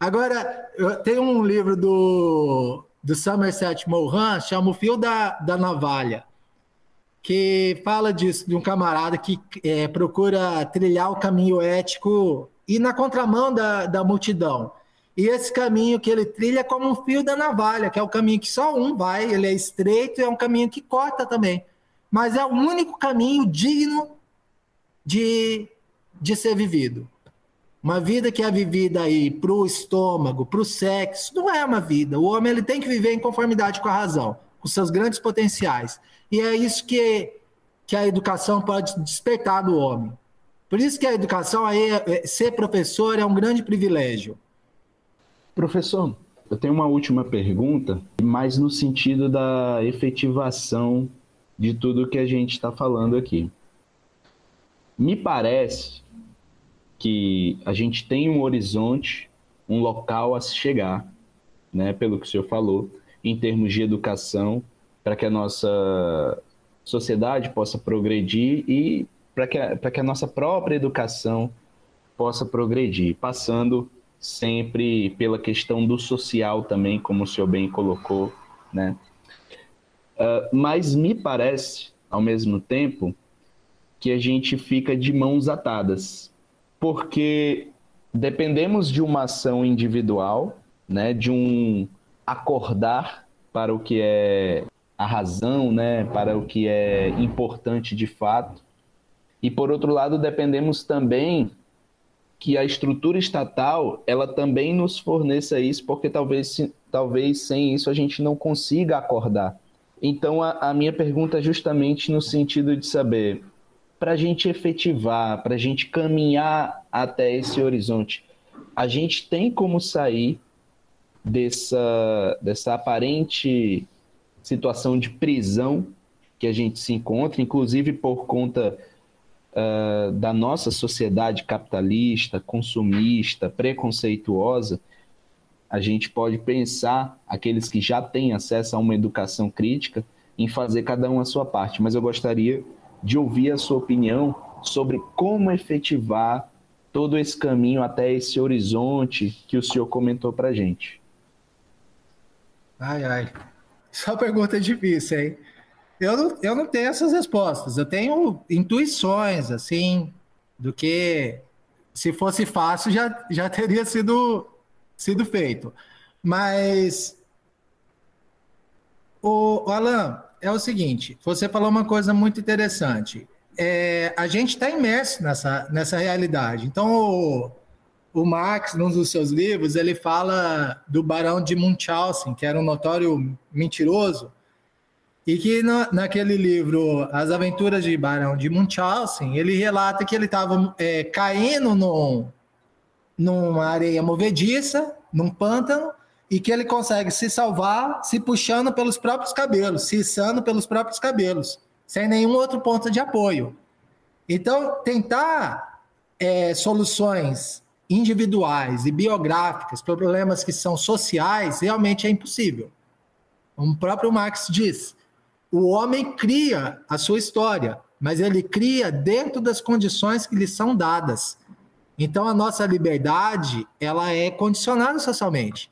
[SPEAKER 4] Agora, tem um livro do, do Somerset Maugham, chama O Fio da, da Navalha, que fala disso, de um camarada que é, procura trilhar o caminho ético e na contramão da, da multidão. E esse caminho que ele trilha é como um fio da navalha, que é o caminho que só um vai, ele é estreito e é um caminho que corta também. Mas é o único caminho digno de, de ser vivido. Uma vida que é vivida aí para o estômago, para o sexo, não é uma vida. O homem ele tem que viver em conformidade com a razão, com seus grandes potenciais. E é isso que, que a educação pode despertar do homem. Por isso que a educação, aí, é, ser professor é um grande privilégio.
[SPEAKER 1] Professor, eu tenho uma última pergunta, mas no sentido da efetivação de tudo que a gente está falando aqui. Me parece que a gente tem um horizonte, um local a se chegar, né, pelo que o senhor falou, em termos de educação, para que a nossa sociedade possa progredir e para que, a, que a nossa própria educação possa progredir, passando sempre pela questão do social também, como o senhor bem colocou, né? Uh, mas me parece, ao mesmo tempo, que a gente fica de mãos atadas, porque dependemos de uma ação individual, né, de um acordar para o que é a razão, né, para o que é importante de fato. E por outro lado, dependemos também que a estrutura estatal ela também nos forneça isso, porque talvez, talvez sem isso a gente não consiga acordar. Então a, a minha pergunta é justamente no sentido de saber, para a gente efetivar, para a gente caminhar até esse horizonte, a gente tem como sair dessa, dessa aparente situação de prisão que a gente se encontra, inclusive por conta uh, da nossa sociedade capitalista, consumista, preconceituosa, a gente pode pensar, aqueles que já têm acesso a uma educação crítica, em fazer cada um a sua parte. Mas eu gostaria de ouvir a sua opinião sobre como efetivar todo esse caminho até esse horizonte que o senhor comentou para gente.
[SPEAKER 4] Ai, ai. Só pergunta difícil, hein? Eu não, eu não tenho essas respostas. Eu tenho intuições, assim, do que se fosse fácil já, já teria sido, sido feito. Mas, o, o Alan, é o seguinte: você falou uma coisa muito interessante. É, a gente está imerso nessa, nessa realidade. Então, o, o Marx, num dos seus livros, ele fala do Barão de Munchausen, que era um notório mentiroso, e que naquele livro, As Aventuras de Barão de Munchausen, ele relata que ele estava é, caindo num, numa areia movediça, num pântano, e que ele consegue se salvar se puxando pelos próprios cabelos, se içando pelos próprios cabelos, sem nenhum outro ponto de apoio. Então, tentar é, soluções individuais e biográficas, problemas que são sociais, realmente é impossível. Como o próprio Marx diz, o homem cria a sua história, mas ele cria dentro das condições que lhe são dadas. Então a nossa liberdade, ela é condicionada socialmente.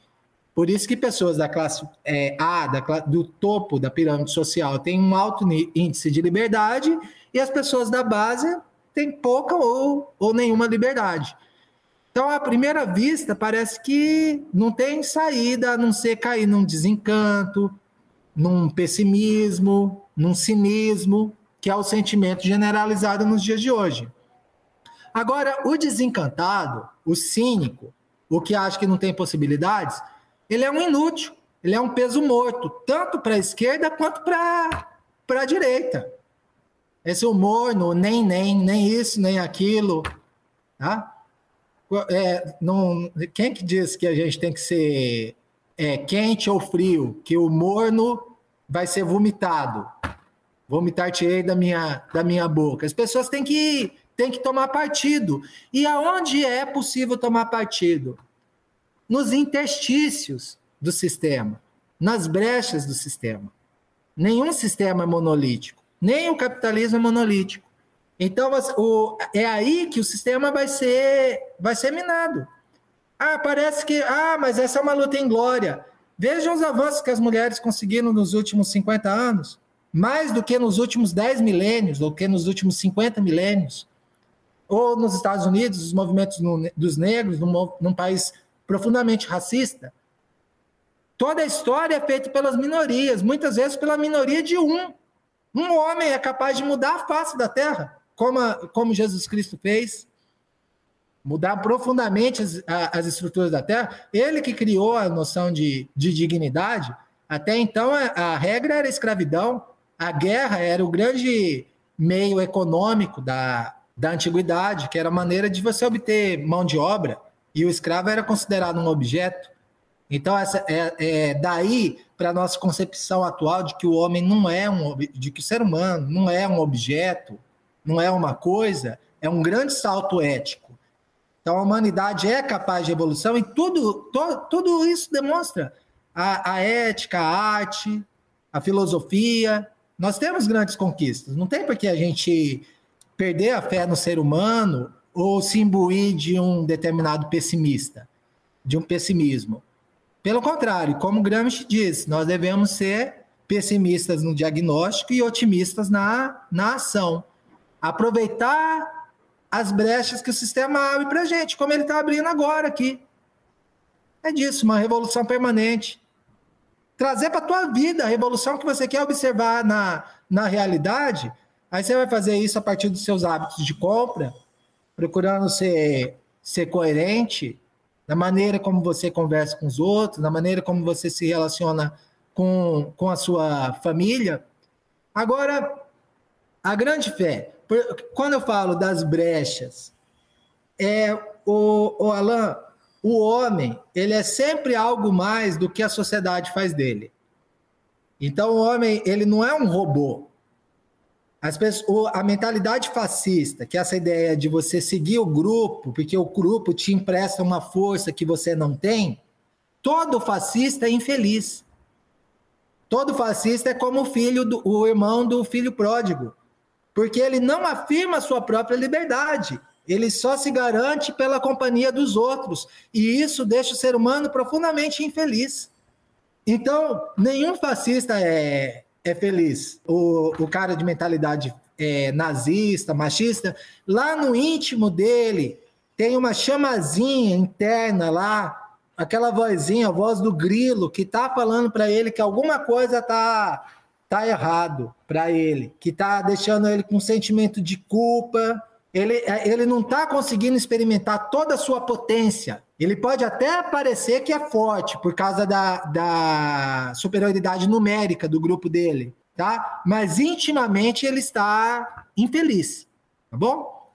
[SPEAKER 4] Por isso que pessoas da classe é, A, da, do topo da pirâmide social, têm um alto índice de liberdade e as pessoas da base têm pouca ou, ou nenhuma liberdade. Então, à primeira vista, parece que não tem saída a não ser cair num desencanto, num pessimismo, num cinismo, que é o sentimento generalizado nos dias de hoje. Agora, o desencantado, o cínico, o que acha que não tem possibilidades, ele é um inútil, ele é um peso morto, tanto para a esquerda quanto para a direita. Esse humor no nem, nem, nem isso, nem aquilo, tá? É, não, quem que diz que a gente tem que ser é, quente ou frio? Que o morno vai ser vomitado. Vomitar tirei da minha, da minha boca. As pessoas têm que, têm que tomar partido. E aonde é possível tomar partido? Nos interstícios do sistema, nas brechas do sistema. Nenhum sistema é monolítico, nem o capitalismo é monolítico. Então, o, é aí que o sistema vai ser, vai ser minado. Ah, parece que. Ah, mas essa é uma luta em glória. Vejam os avanços que as mulheres conseguiram nos últimos 50 anos, mais do que nos últimos 10 milênios, do que nos últimos 50 milênios. Ou nos Estados Unidos, os movimentos no, dos negros, num, num país profundamente racista. Toda a história é feita pelas minorias, muitas vezes pela minoria de um. Um homem é capaz de mudar a face da terra como, a, como Jesus Cristo fez, mudar profundamente as, a, as estruturas da Terra. Ele que criou a noção de, de dignidade. Até então, a, a regra era a escravidão, a guerra era o grande meio econômico da, da antiguidade, que era a maneira de você obter mão de obra, e o escravo era considerado um objeto. Então, essa é, é daí para a nossa concepção atual de que o homem não é um de que o ser humano não é um objeto, não é uma coisa, é um grande salto ético. Então, a humanidade é capaz de evolução e tudo, to, tudo isso demonstra a, a ética, a arte, a filosofia. Nós temos grandes conquistas. Não tem por que a gente perder a fé no ser humano ou se imbuir de um determinado pessimista, de um pessimismo. Pelo contrário, como Gramsci diz, nós devemos ser pessimistas no diagnóstico e otimistas na, na ação aproveitar as brechas que o sistema abre para a gente, como ele está abrindo agora aqui. É disso, uma revolução permanente. trazer para a tua vida a revolução que você quer observar na, na realidade. Aí você vai fazer isso a partir dos seus hábitos de compra, procurando ser, ser coerente na maneira como você conversa com os outros, na maneira como você se relaciona com, com a sua família. Agora, a grande fé, quando eu falo das brechas, é o, o Alan, o homem, ele é sempre algo mais do que a sociedade faz dele. Então, o homem, ele não é um robô. As pessoas, a mentalidade fascista, que é essa ideia de você seguir o grupo, porque o grupo te empresta uma força que você não tem, todo fascista é infeliz. Todo fascista é como o filho, do, o irmão do filho pródigo, porque ele não afirma a sua própria liberdade. Ele só se garante pela companhia dos outros. E isso deixa o ser humano profundamente infeliz. Então, nenhum fascista é, é feliz. O, o cara de mentalidade é, nazista, machista, lá no íntimo dele tem uma chamazinha interna lá, aquela vozinha, a voz do grilo, que está falando para ele que alguma coisa está tá errado para ele, que está deixando ele com um sentimento de culpa, ele, é, ele não está conseguindo experimentar toda a sua potência. Ele pode até parecer que é forte por causa da, da superioridade numérica do grupo dele, tá? Mas intimamente ele está infeliz, tá bom?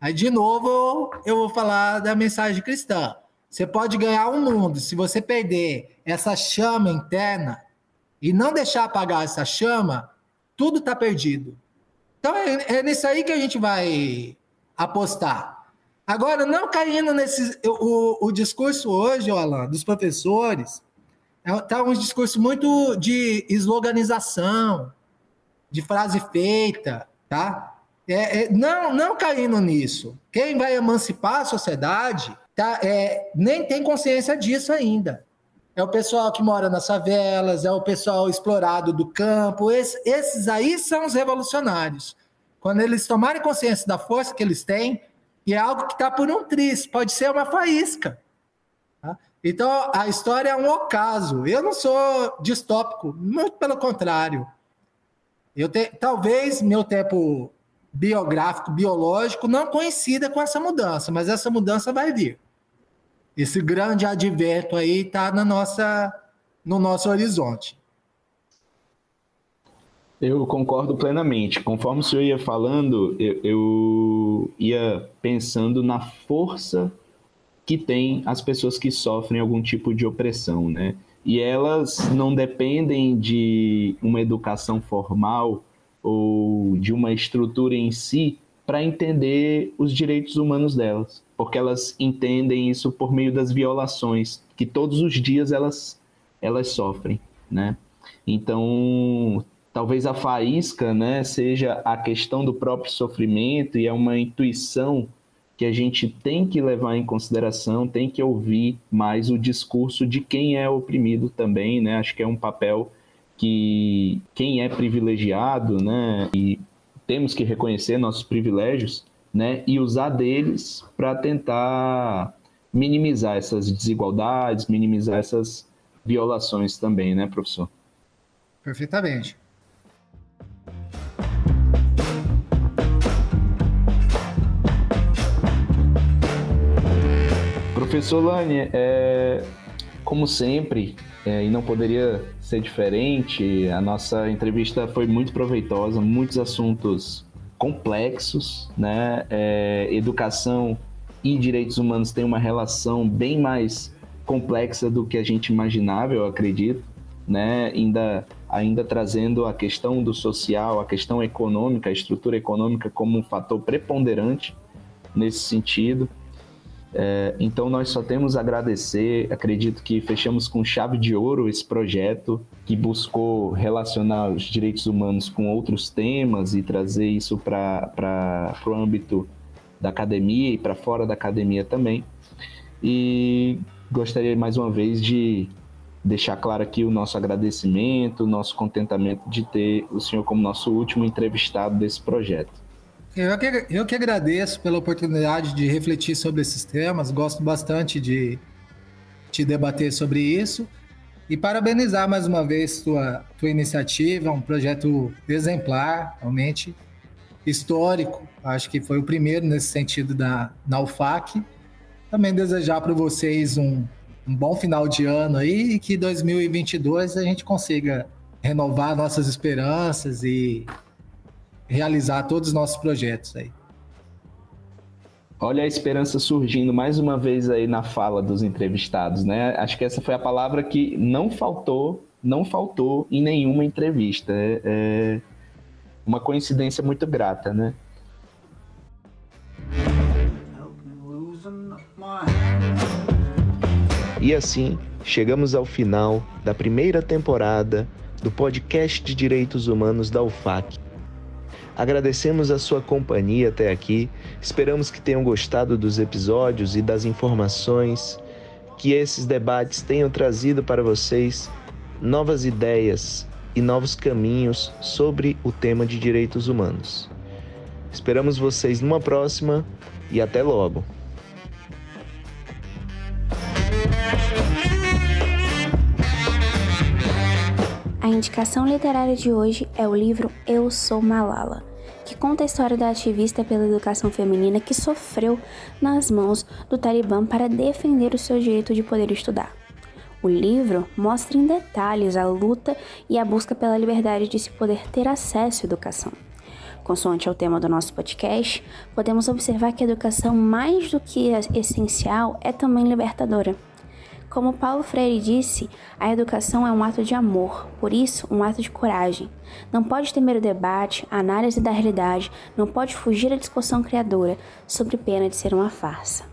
[SPEAKER 4] Aí de novo eu vou falar da mensagem cristã. Você pode ganhar um mundo se você perder essa chama interna e não deixar apagar essa chama, tudo está perdido. Então é, é nisso aí que a gente vai apostar. Agora, não caindo nesse. O, o discurso hoje, Alan, dos professores, está é, um discurso muito de esloganização, de frase feita, tá? É, é, não, não caindo nisso. Quem vai emancipar a sociedade tá, é, nem tem consciência disso ainda. É o pessoal que mora nas favelas, é o pessoal explorado do campo. Esse, esses aí são os revolucionários. Quando eles tomarem consciência da força que eles têm, e é algo que está por um tris, pode ser uma faísca. Tá? Então, a história é um ocaso. Eu não sou distópico, muito pelo contrário. Eu te, talvez meu tempo biográfico, biológico, não coincida com essa mudança, mas essa mudança vai vir. Esse grande advento aí está na nossa, no nosso horizonte.
[SPEAKER 1] Eu concordo plenamente. Conforme o senhor ia falando, eu, eu ia pensando na força que tem as pessoas que sofrem algum tipo de opressão, né? E elas não dependem de uma educação formal ou de uma estrutura em si para entender os direitos humanos delas, porque elas entendem isso por meio das violações que todos os dias elas elas sofrem, né? Então, talvez a faísca, né, seja a questão do próprio sofrimento e é uma intuição que a gente tem que levar em consideração, tem que ouvir mais o discurso de quem é oprimido também, né? Acho que é um papel que quem é privilegiado, né, e temos que reconhecer nossos privilégios, né, e usar deles para tentar minimizar essas desigualdades, minimizar essas violações também, né, professor?
[SPEAKER 4] Perfeitamente.
[SPEAKER 1] Professor Lani, é, como sempre, é, e não poderia ser diferente, a nossa entrevista foi muito proveitosa, muitos assuntos complexos, né? É, educação e direitos humanos têm uma relação bem mais complexa do que a gente imaginava, eu acredito, né? Ainda, ainda trazendo a questão do social, a questão econômica, a estrutura econômica como um fator preponderante nesse sentido. É, então nós só temos a agradecer. Acredito que fechamos com chave de ouro esse projeto que buscou relacionar os direitos humanos com outros temas e trazer isso para o âmbito da academia e para fora da academia também. E gostaria mais uma vez de deixar claro aqui o nosso agradecimento, o nosso contentamento de ter o senhor como nosso último entrevistado desse projeto.
[SPEAKER 4] Eu que, eu que agradeço pela oportunidade de refletir sobre esses temas, gosto bastante de te debater sobre isso. E parabenizar mais uma vez tua, tua iniciativa, um projeto exemplar, realmente histórico. Acho que foi o primeiro nesse sentido da, na UFAC. Também desejar para vocês um, um bom final de ano aí e que 2022 a gente consiga renovar nossas esperanças e realizar todos os nossos projetos aí.
[SPEAKER 1] Olha a esperança surgindo mais uma vez aí na fala dos entrevistados, né? Acho que essa foi a palavra que não faltou, não faltou em nenhuma entrevista. É, é uma coincidência muito grata, né? E assim, chegamos ao final da primeira temporada do podcast de Direitos Humanos da UFAC. Agradecemos a sua companhia até aqui. Esperamos que tenham gostado dos episódios e das informações que esses debates tenham trazido para vocês novas ideias e novos caminhos sobre o tema de direitos humanos. Esperamos vocês numa próxima e até logo.
[SPEAKER 3] A indicação literária de hoje é o livro Eu Sou Malala, que conta a história da ativista pela educação feminina que sofreu nas mãos do Talibã para defender o seu direito de poder estudar. O livro mostra em detalhes a luta e a busca pela liberdade de se poder ter acesso à educação. Consoante ao tema do nosso podcast, podemos observar que a educação, mais do que essencial, é também libertadora. Como Paulo Freire disse, a educação é um ato de amor, por isso, um ato de coragem. Não pode temer o debate, a análise da realidade, não pode fugir à discussão criadora, sobre pena de ser uma farsa.